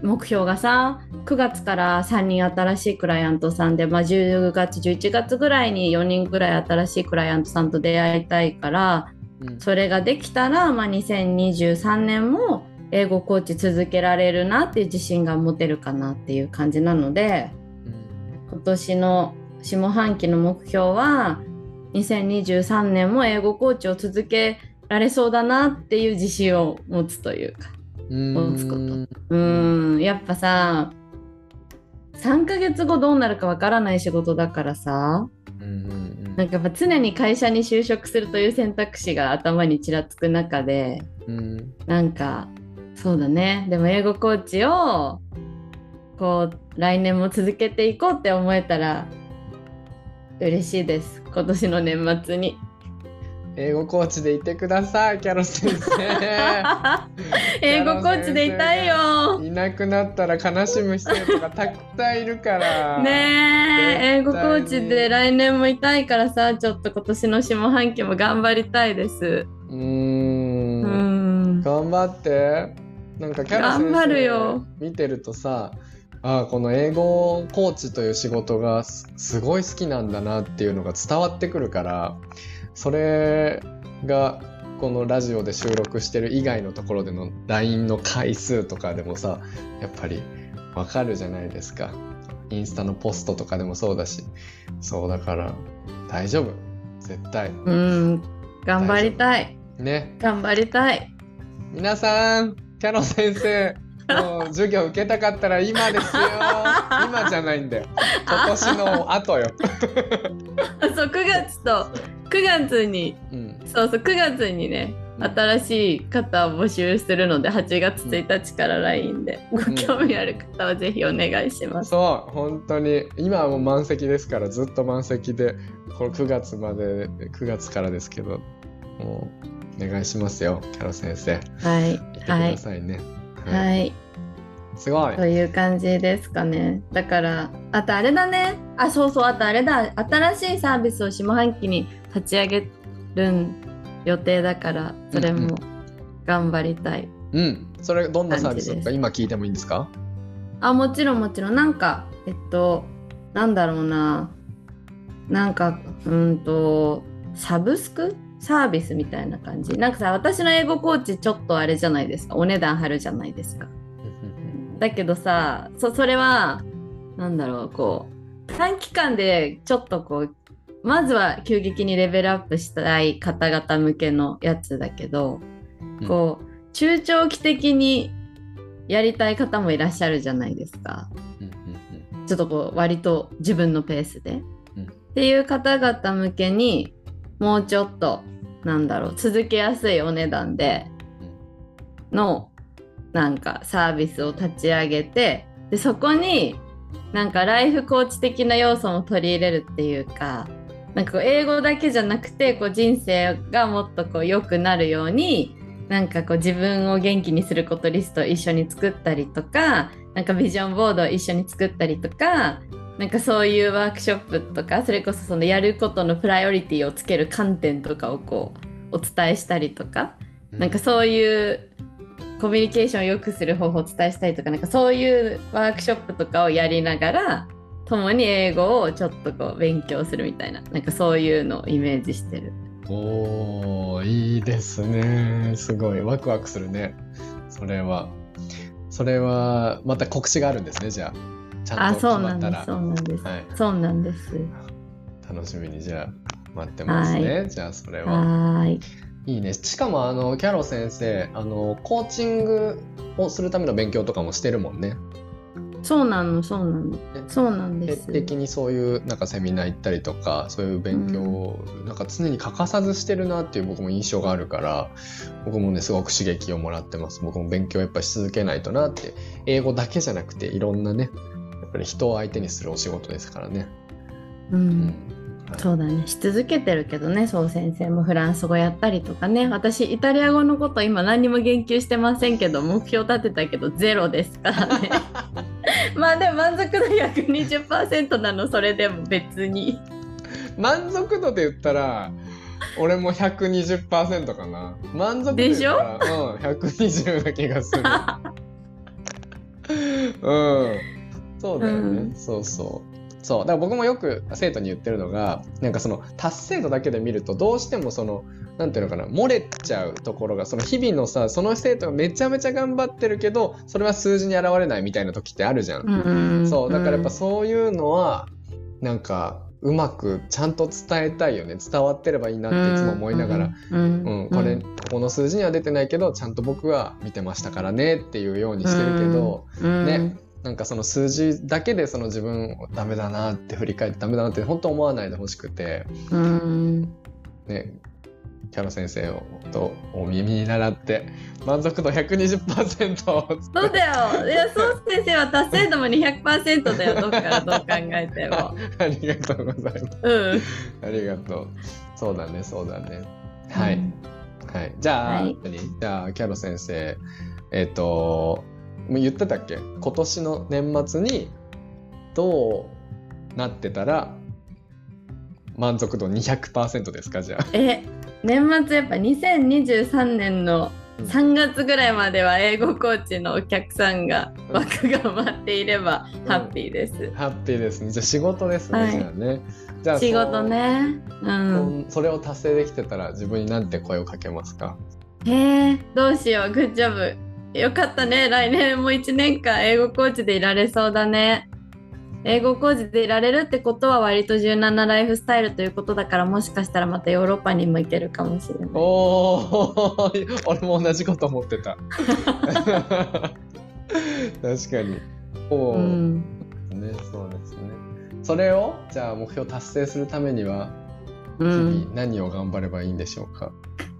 目標がさ9月から3人新しいクライアントさんで、まあ、10月11月ぐらいに4人ぐらい新しいクライアントさんと出会いたいから、うん、それができたら、まあ、2023年も英語コーチ続けられるなっていう自信が持てるかなっていう感じなので、うん、今年の下半期の目標は2023年も英語コーチを続けられそうだなっていう自信を持つというか持つことうんやっぱさ3ヶ月後どうなるかわからない仕事だからさなんかやっぱ常に会社に就職するという選択肢が頭にちらつく中で、うん、なんかそうだね。でも英語コーチをこう来年も続けていこうって思えたら嬉しいです。今年の年末に。英語コーチでいてくださいキャロ先生。英語コーチでいたいよ。いなくなったら悲しむ人とかたくさんいるから。ねえ英語コーチで来年もいたいからさちょっと今年の下半期も頑張りたいです。うん。頑張って。なんかキャロ先生見てるとさあこの英語コーチという仕事がすごい好きなんだなっていうのが伝わってくるからそれがこのラジオで収録してる以外のところでの LINE の回数とかでもさやっぱりわかるじゃないですか。インスタのポストとかでもそうだし。そうだから大丈夫。絶対。うん。頑張りたい。ね。頑張りたい。皆さんキャロ先生 もう授業受けたかったら今ですよ。今じゃないんだよ。今年の後よ。そう9月と9月に、うん、そうそう9月にね新しい方を募集するので8月1日から LINE で。ご興味ある方はぜひお願いします、うん、そう本当に。今はもう満席ですからずっと満席でこの9月まで9月からですけどもうお願いしますよキャロ先生。はい。てくださいね、はい。はい。すごい。という感じですかね。だから、あとあれだね。あ、そうそう、あとあれだ。新しいサービスを下半期に立ち上げる予定だから、それも頑張りたい。うん、うん、それどんなサービスか？今聞いてもいいんですか？あ、もちろんもちろん。なんか、えっと、なんだろうな。なんか、うんと、サブスク？サービスみたいな感じなんかさ私の英語コーチちょっとあれじゃないですかお値段張るじゃないですかだけどさそそれはなんだろうこう短期間でちょっとこうまずは急激にレベルアップしたい方々向けのやつだけど、うん、こう中長期的にやりたい方もいらっしゃるじゃないですか、ちょっとこう割と自分のペースで、うん、っていう方々向けにもうちょっとなんだろう続けやすいお値段でのなんかサービスを立ち上げてでそこになんかライフコーチ的な要素も取り入れるっていうかなんか英語だけじゃなくてこう人生がもっとこう良くなるようになんかこう自分を元気にすることリストを一緒に作ったりとかなんかビジョンボードを一緒に作ったりとかなんかそういうワークショップとかそれこそそのやることのプライオリティをつける観点とかをこうお伝えしたりとか、うん、なんかそういうコミュニケーションを良くする方法をお伝えしたりとかなんかそういうワークショップとかをやりながら共に英語をちょっとこう勉強するみたいななんかそういうのをイメージしてる。おーいいですね。すごいワクワクするね。それは。それはまた告知があるんですねじゃあ。ちゃんと決まったら。そうなんです、はい、そうなんです。楽しみにじゃあ待ってますね、はい、じゃあそれは。はいいいね。しかもあのキャロ先生あのコーチングをするための勉強とかもしてるもんね。そうなのそうなの。そうなんです的にそういうなんかセミナー行ったりとかそういう勉強をなんか常に欠かさずしてるなっていう僕も印象があるから僕もねすごく刺激をもらってます。僕も勉強やっぱし続けないとなって。英語だけじゃなくていろんなねぱり人を相手にするお仕事ですからね。うん、うんそうだね。し続けてるけどねそう先生もフランス語やったりとかね。私イタリア語のこと今何も言及してませんけど目標立てたけどゼロですからね。まあでも満足度120%なの。それでも別に。満足度で言ったら俺も120%かな。満足度でしょ？うん120な気がする。うん。そうだよね、うん、そうそうそう。だから僕もよく生徒に言ってるのがなんかその達成度だけで見るとどうしてもその何ていうのかな漏れちゃうところがその日々のさその生徒がめちゃめちゃ頑張ってるけどそれは数字に現れないみたいな時ってあるじゃん。うん、そう。だからやっぱそういうのはなんかうまくちゃんと伝えたいよね。伝わってればいいなっていつも思いながら、うんうんこれここの数字には出てないけどちゃんと僕は見てましたからねっていうようにしてるけど、うん。ねなんかその数字だけでその自分ダメだなって振り返ってダメだなって本当思わないでほしくて、うんね、キャロ先生をとお耳に習って満足度120%をそうだよ。いや、そう先生は達成度も200%だよ。どっからどう考えても。ありがとうございます。うん。ありがとう。そうだね、そうだね。はい。うんはい。じゃあ、はい何？じゃあ、キャロ先生、えっ、と、もう言ってたっけ？今年の年末にどうなってたら満足度200%ですか？じゃあ。え、年末やっぱ2023年の3月ぐらいまでは英語コーチのお客さんが枠が埋まっていればうんハッピーです。ハッピーですね。じゃあ仕事ですね、はいじゃあね。じゃあ仕事ね。う。そう。そそれを達成できてたら自分に何て声をかけますか？へえ、どうしよう。グッジョブ。よかったね。来年も1年間英語コーチでいられそうだね。英語コーチでいられるってことは割と柔軟なライフスタイルということだからもしかしたらまたヨーロッパにも行けるかもしれない。おお 俺も同じこと思ってた。確かに。おお、うん、ねそうですね。それをじゃあ目標達成するためには日うん。々何を頑張ればいいんでしょうか、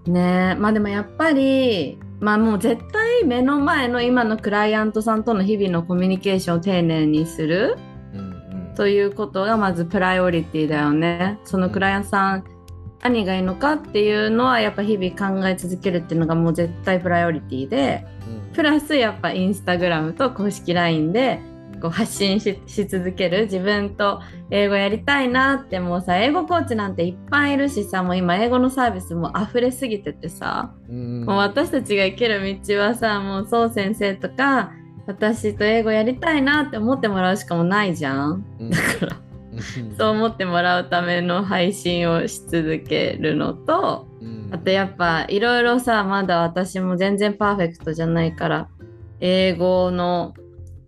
ねえ。まあでもやっぱりまあもう絶対目の前の今のクライアントさんとの日々のコミュニケーションを丁寧にするうんうん。ということがまずプライオリティだよね。そのクライアントさん何がいいのかっていうのはやっぱ日々考え続けるっていうのがもう絶対プライオリティで。プラスやっぱインスタグラムと公式 LINE でこう発信しし続ける自分と英語やりたいなってもうさ英語コーチなんていっぱいいるしさもう今英語のサービスも溢れすぎててさ、うん。もう私たちが生きる道はさもうそう先生とか私と英語やりたいなって思ってもらうしかもないじゃん。うん。だからそう思ってもらうための配信をし続けるのとうん。あとやっぱいろいろさまだ私も全然パーフェクトじゃないから英語の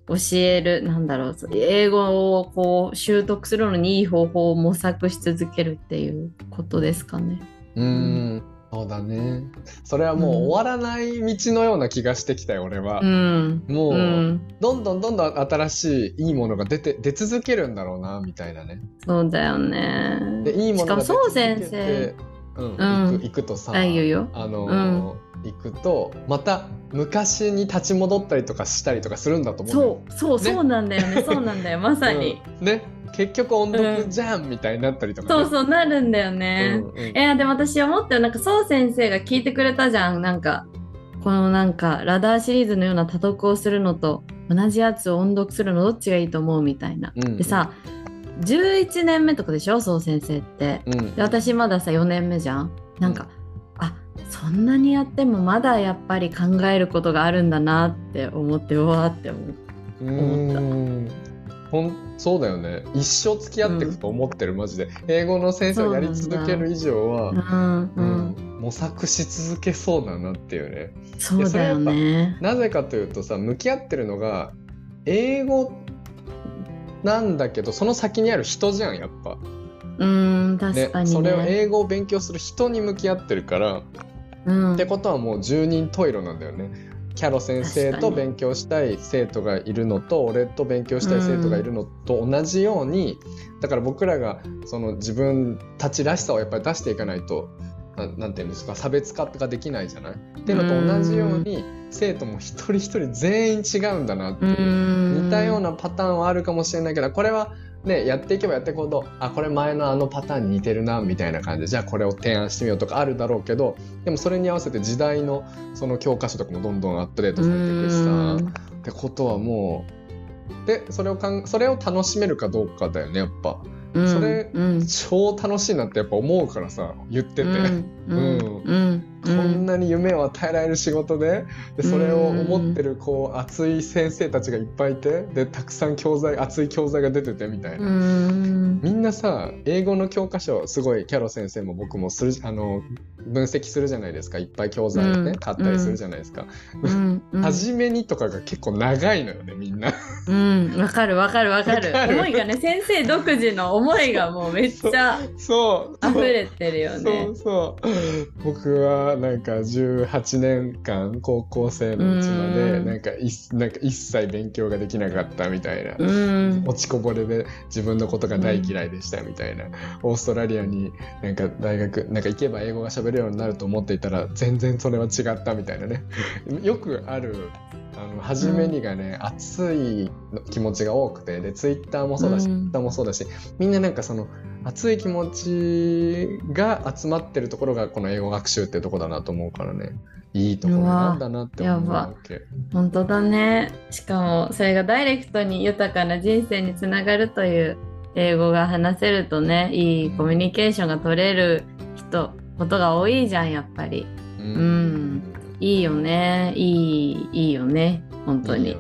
教えるなんだろう英語をこう習得するのにいい方法を模索し続けるっていうことですかね。うん。そうだね。それはもう終わらない道のような気がしてきたよ俺は、うん、もう、うん、どんどんどんどん新しいいいものが出て出続けるんだろうなみたいなね。そうだよね。でいいものがしかもそう出続け先て生。うん。うん。行く行くとさあ言うよ。あのー行くとまた昔に立ち戻ったりとかしたりとかするんだと思うそうそう、ね。そうなんだよね。そうなんだよまさに。うん。ね。結局音読じゃん、みたいになったりとか、ね、そうそうなるんだよね。うんうん。いやでも私思ったよ。なんかそう先生が聞いてくれたじゃん。なんかこのなんかラダーシリーズのような多読をするのと同じやつを音読するのどっちがいいと思うみたいな。うんうん。でさ11年目とかでしょそう先生って。うん。で私まださ4年目じゃん。なんか、あそんなにやってもまだやっぱり考えることがあるんだなって思ってうわーって思う。うーんほんそうだよね一生付き合っていくと思ってる、マジで英語の先生をやり続ける以上はうんううんん、模索し続けそうだなっていうねそうだよね。なぜかというとさ向き合ってるのが英語なんだけどその先にある人じゃんやっぱ。うん確ねかにね。それを英語を勉強する人に向き合ってるから、うん。ってことはもう十人十色なんだよね。キャロ先生と勉強したい生徒がいるのと俺と勉強したい生徒がいるのと同じように、だから僕らがその自分たちらしさをやっぱり出していかないとななんていうんですか差別化ができないじゃない？っていうのと同じように生徒も一人一人全員違うんだなっていううん。似たようなパターンはあるかもしれないけどこれはねやっていけばやっていくほどあこれ前のあのパターンに似てるなみたいな感じでじゃあこれを提案してみようとかあるだろうけどでもそれに合わせて時代のその教科書とかもどんどんアップデートされていくしさ。ってことはもうでそれをかんそれを楽しめるかどうかだよねやっぱ。うん。それうん。超楽しいなってやっぱ思うからさ言ってて、うんうん。こん。なに夢を与えられる仕事ででそれを思ってるこう熱い先生たちがいっぱいいてでたくさん。教材熱い教材が出ててみたいな、うん。みん。なさ英語の教科書すごいキャロ先生も僕もするあの分析するじゃないですかいっぱい教材をね、買ったりするじゃないですか、初めにとかが結構長いのよねみん。なうん。わかるわかるわかる思いがね先生独自の思いがもうめっちゃそう溢れてるよそねうそう 僕はなんか18年間高校生のうちまでうん。なんかいなんか一切勉強ができなかったみたいな、うん。落ちこぼれで自分のことが大嫌いでしたみたいな、オーストラリアになんか大学なんか行けば英語が喋れるようになると思っていたら全然それは違ったみたいなね。よくあるあの初めにがね、熱い気持ちが多くてでツイッターもそうだし、うん。ツイッターもそうだしみんななんかその熱い気持ちが集まってるところがこの英語学習ってとこだなと思うからね。いいところなんだなって思うわけ。本当だね。しかもそれがダイレクトに豊かな人生につながるという英語が話せるとねいいコミュニケーションが取れる人ことが多いじゃんやっぱり。ううん。いいよね。いいいいよね本当に。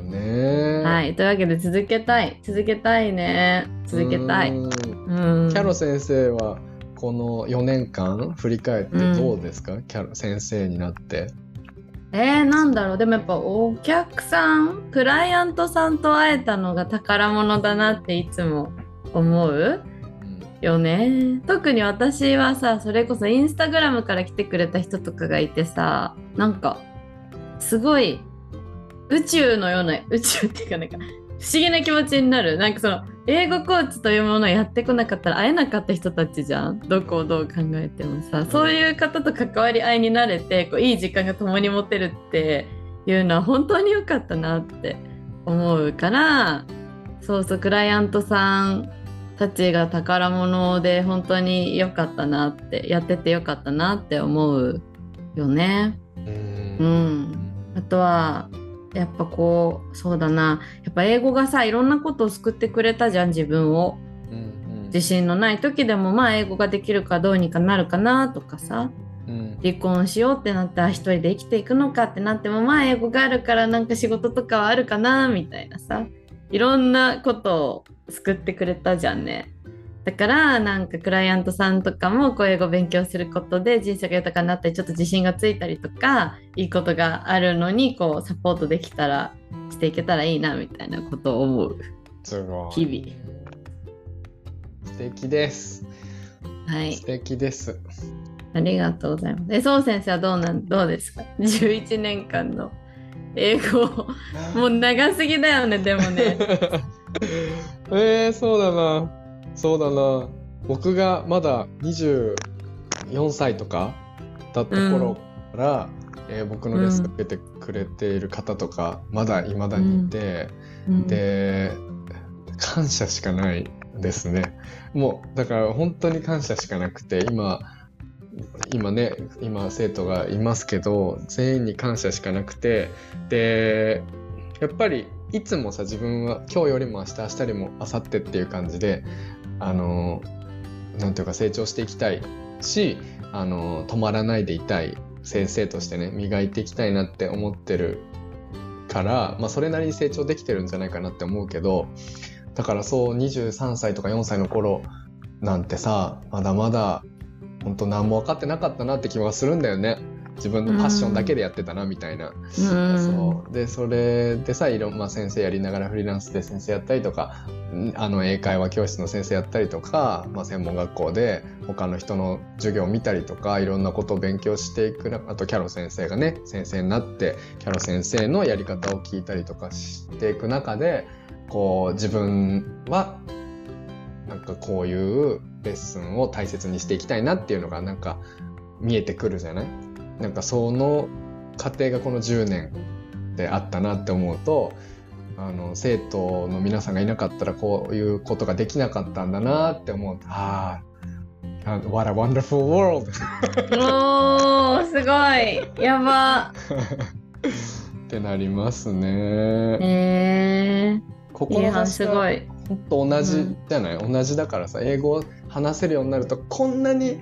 はい。というわけで続けたい。続けたいね。続けたい。うん。うん。キャロ先生はこの4年間振り返ってどうですか、キャロ先生になって。えー、なんだろう。でもやっぱお客さんクライアントさんと会えたのが宝物だなっていつも思う？よね。特に私はさそれこそインスタグラムから来てくれた人とかがいてさなんかすごい宇宙のような宇宙っていうかなんか不思議な気持ちになる。なんかその英語コーチというものをやってこなかったら会えなかった人たちじゃん。どこをどう考えてもさ。そういう方と関わり合いになれてこういい時間が共に持てるっていうのは本当に良かったなって思うからそうそうクライアントさんたちが宝物で本当に良かったなってやってて良かったなって思うよね。うん。うん、あとはやっぱこうそうだな。やっぱ英語がさいろんなことを救ってくれたじゃん自分を。うん自信のない時でもまあ英語ができるかどうにかなるかなとかさ。うん。離婚しようってなったら一人で生きていくのかってなってもまあ英語があるからなんか仕事とかはあるかなみたいなさ。いろんなことを救ってくれたじゃんね。だからなんかクライアントさんとかもこう英語勉強することで人生が豊かになったりちょっと自信がついたりとかいいことがあるのにこうサポートできたらしていけたらいいなみたいなことを思う。すごい。日素敵です。はい素、敵です。ありがとうございます。え、そう先生はどうなんどうですか ?11 年間の英語 もう長すぎだよねでもね。えー、そうだな。そうだな。僕がまだ24歳とかだった頃から、えー僕のレッスン受けてくれている方とか、まだ未だにいて、うんで、感謝しかないですね。もう、だから本当に感謝しかなくて、今、今ね、今生徒がいますけど、全員に感謝しかなくて、で、やっぱりいつもさ、自分は今日よりも明日、明日よりも明後日っていう感じで、あの、なんていうか成長していきたいし、あの、止まらないでいたい先生としてね、磨いていきたいなって思ってるから、まあ、それなりに成長できてるんじゃないかなって思うけどだからそう23歳とか4歳の頃なんてさまだまだ本当何も分かってなかったなって気がするんだよね。自分のパッションだけでやってたなみたいな、うん。そう。でそれでさいろん、まあ、先生やりながらフリーランスで先生やったりとかんあの英会話教室の先生やったりとか、まあ、専門学校で他の人の授業を見たりとかいろんなことを勉強していくなあとキャロ先生がね先生になってキャロ先生のやり方を聞いたりとかしていく中でこう自分はなんかこういうレッスンを大切にしていきたいなっていうのがなんか見えてくるじゃない？なんかその過程がこの10年であったなって思うとあの生徒の皆さんがいなかったらこういうことができなかったんだなって思う。とああ What a wonderful world. おーすごい。やば。ってなりますね。えー、いや志がすごい。ほんと同じじゃない、同じだからさ英語を話せるようになるとこんなに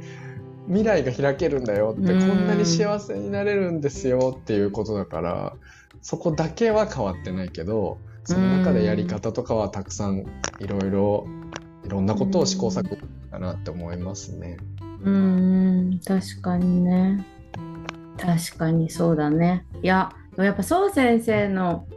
未来が開けるんだよって、うん。こんなに幸せになれるんですよっていうことだからそこだけは変わってないけどその中でやり方とかはたくさんいろいろいろんなことを試行錯誤かなって思いますね。うん確かにね。確かにそうだね。いややっぱそう先生の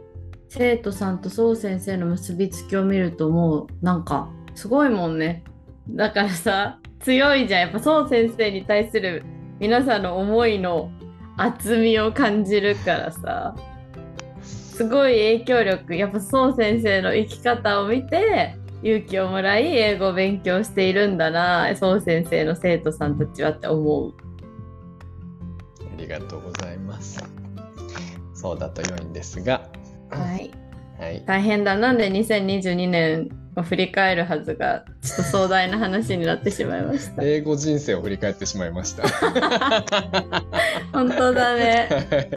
生徒さんとそう先生の結びつきを見るともうなんかすごいもんね。だからさ強いじゃん。やっぱそう先生に対する皆さんの思いの厚みを感じるからさ。すごい影響力。やっぱそう先生の生き方を見て勇気をもらい英語を勉強しているんだな。そう先生の生徒さんたちはって思う。ありがとうございます。そうだと良いんですが、はい、はい、大変だなんで2022年を振り返るはずがちょっと壮大な話になってしまいました。英語人生を振り返ってしまいました。本当だね。はい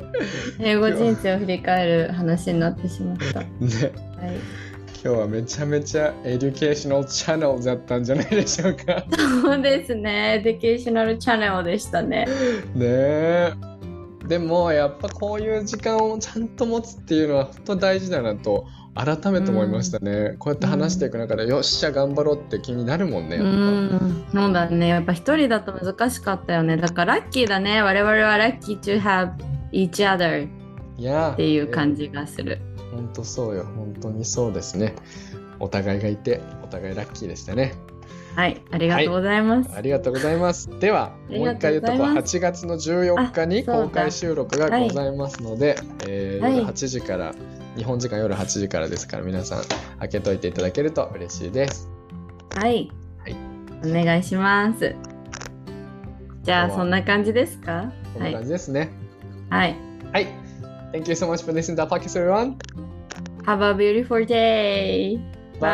英語人生を振り返る話になってしまった。はい、ね、今日はめちゃめちゃ educational channel だったんじゃないでしょうか。そうですね。 educational channel でしたね。ねえ。でもやっぱこういう時間をちゃんと持つっていうのは本当大事だなと改めて思いましたね。こうやって話していく中で、よっしゃ頑張ろうって気になるもんね。うやっぱ。ん、そうだね。やっぱ一人だと難しかったよね。だからラッキーだね。我々はラッキー to have each other いや。っていう感じがする。本当そうよ。本当にそうですね。お互いがいてお互いラッキーでしたね。はい、ありがとうございます。ありがとうございます。ではもう一回言うとこ。がとうございます。8月の14日に公開収録がございますので、えーはい。夜8時から日本時間夜8時からですから皆さん開けといていただけると嬉しいです。はい、はい。お願いします。じゃあそんな感じですか？こんなはい、感じですね。はい。はい、Thank you so much for listening to podcast everyone. Have a beautiful day! Bye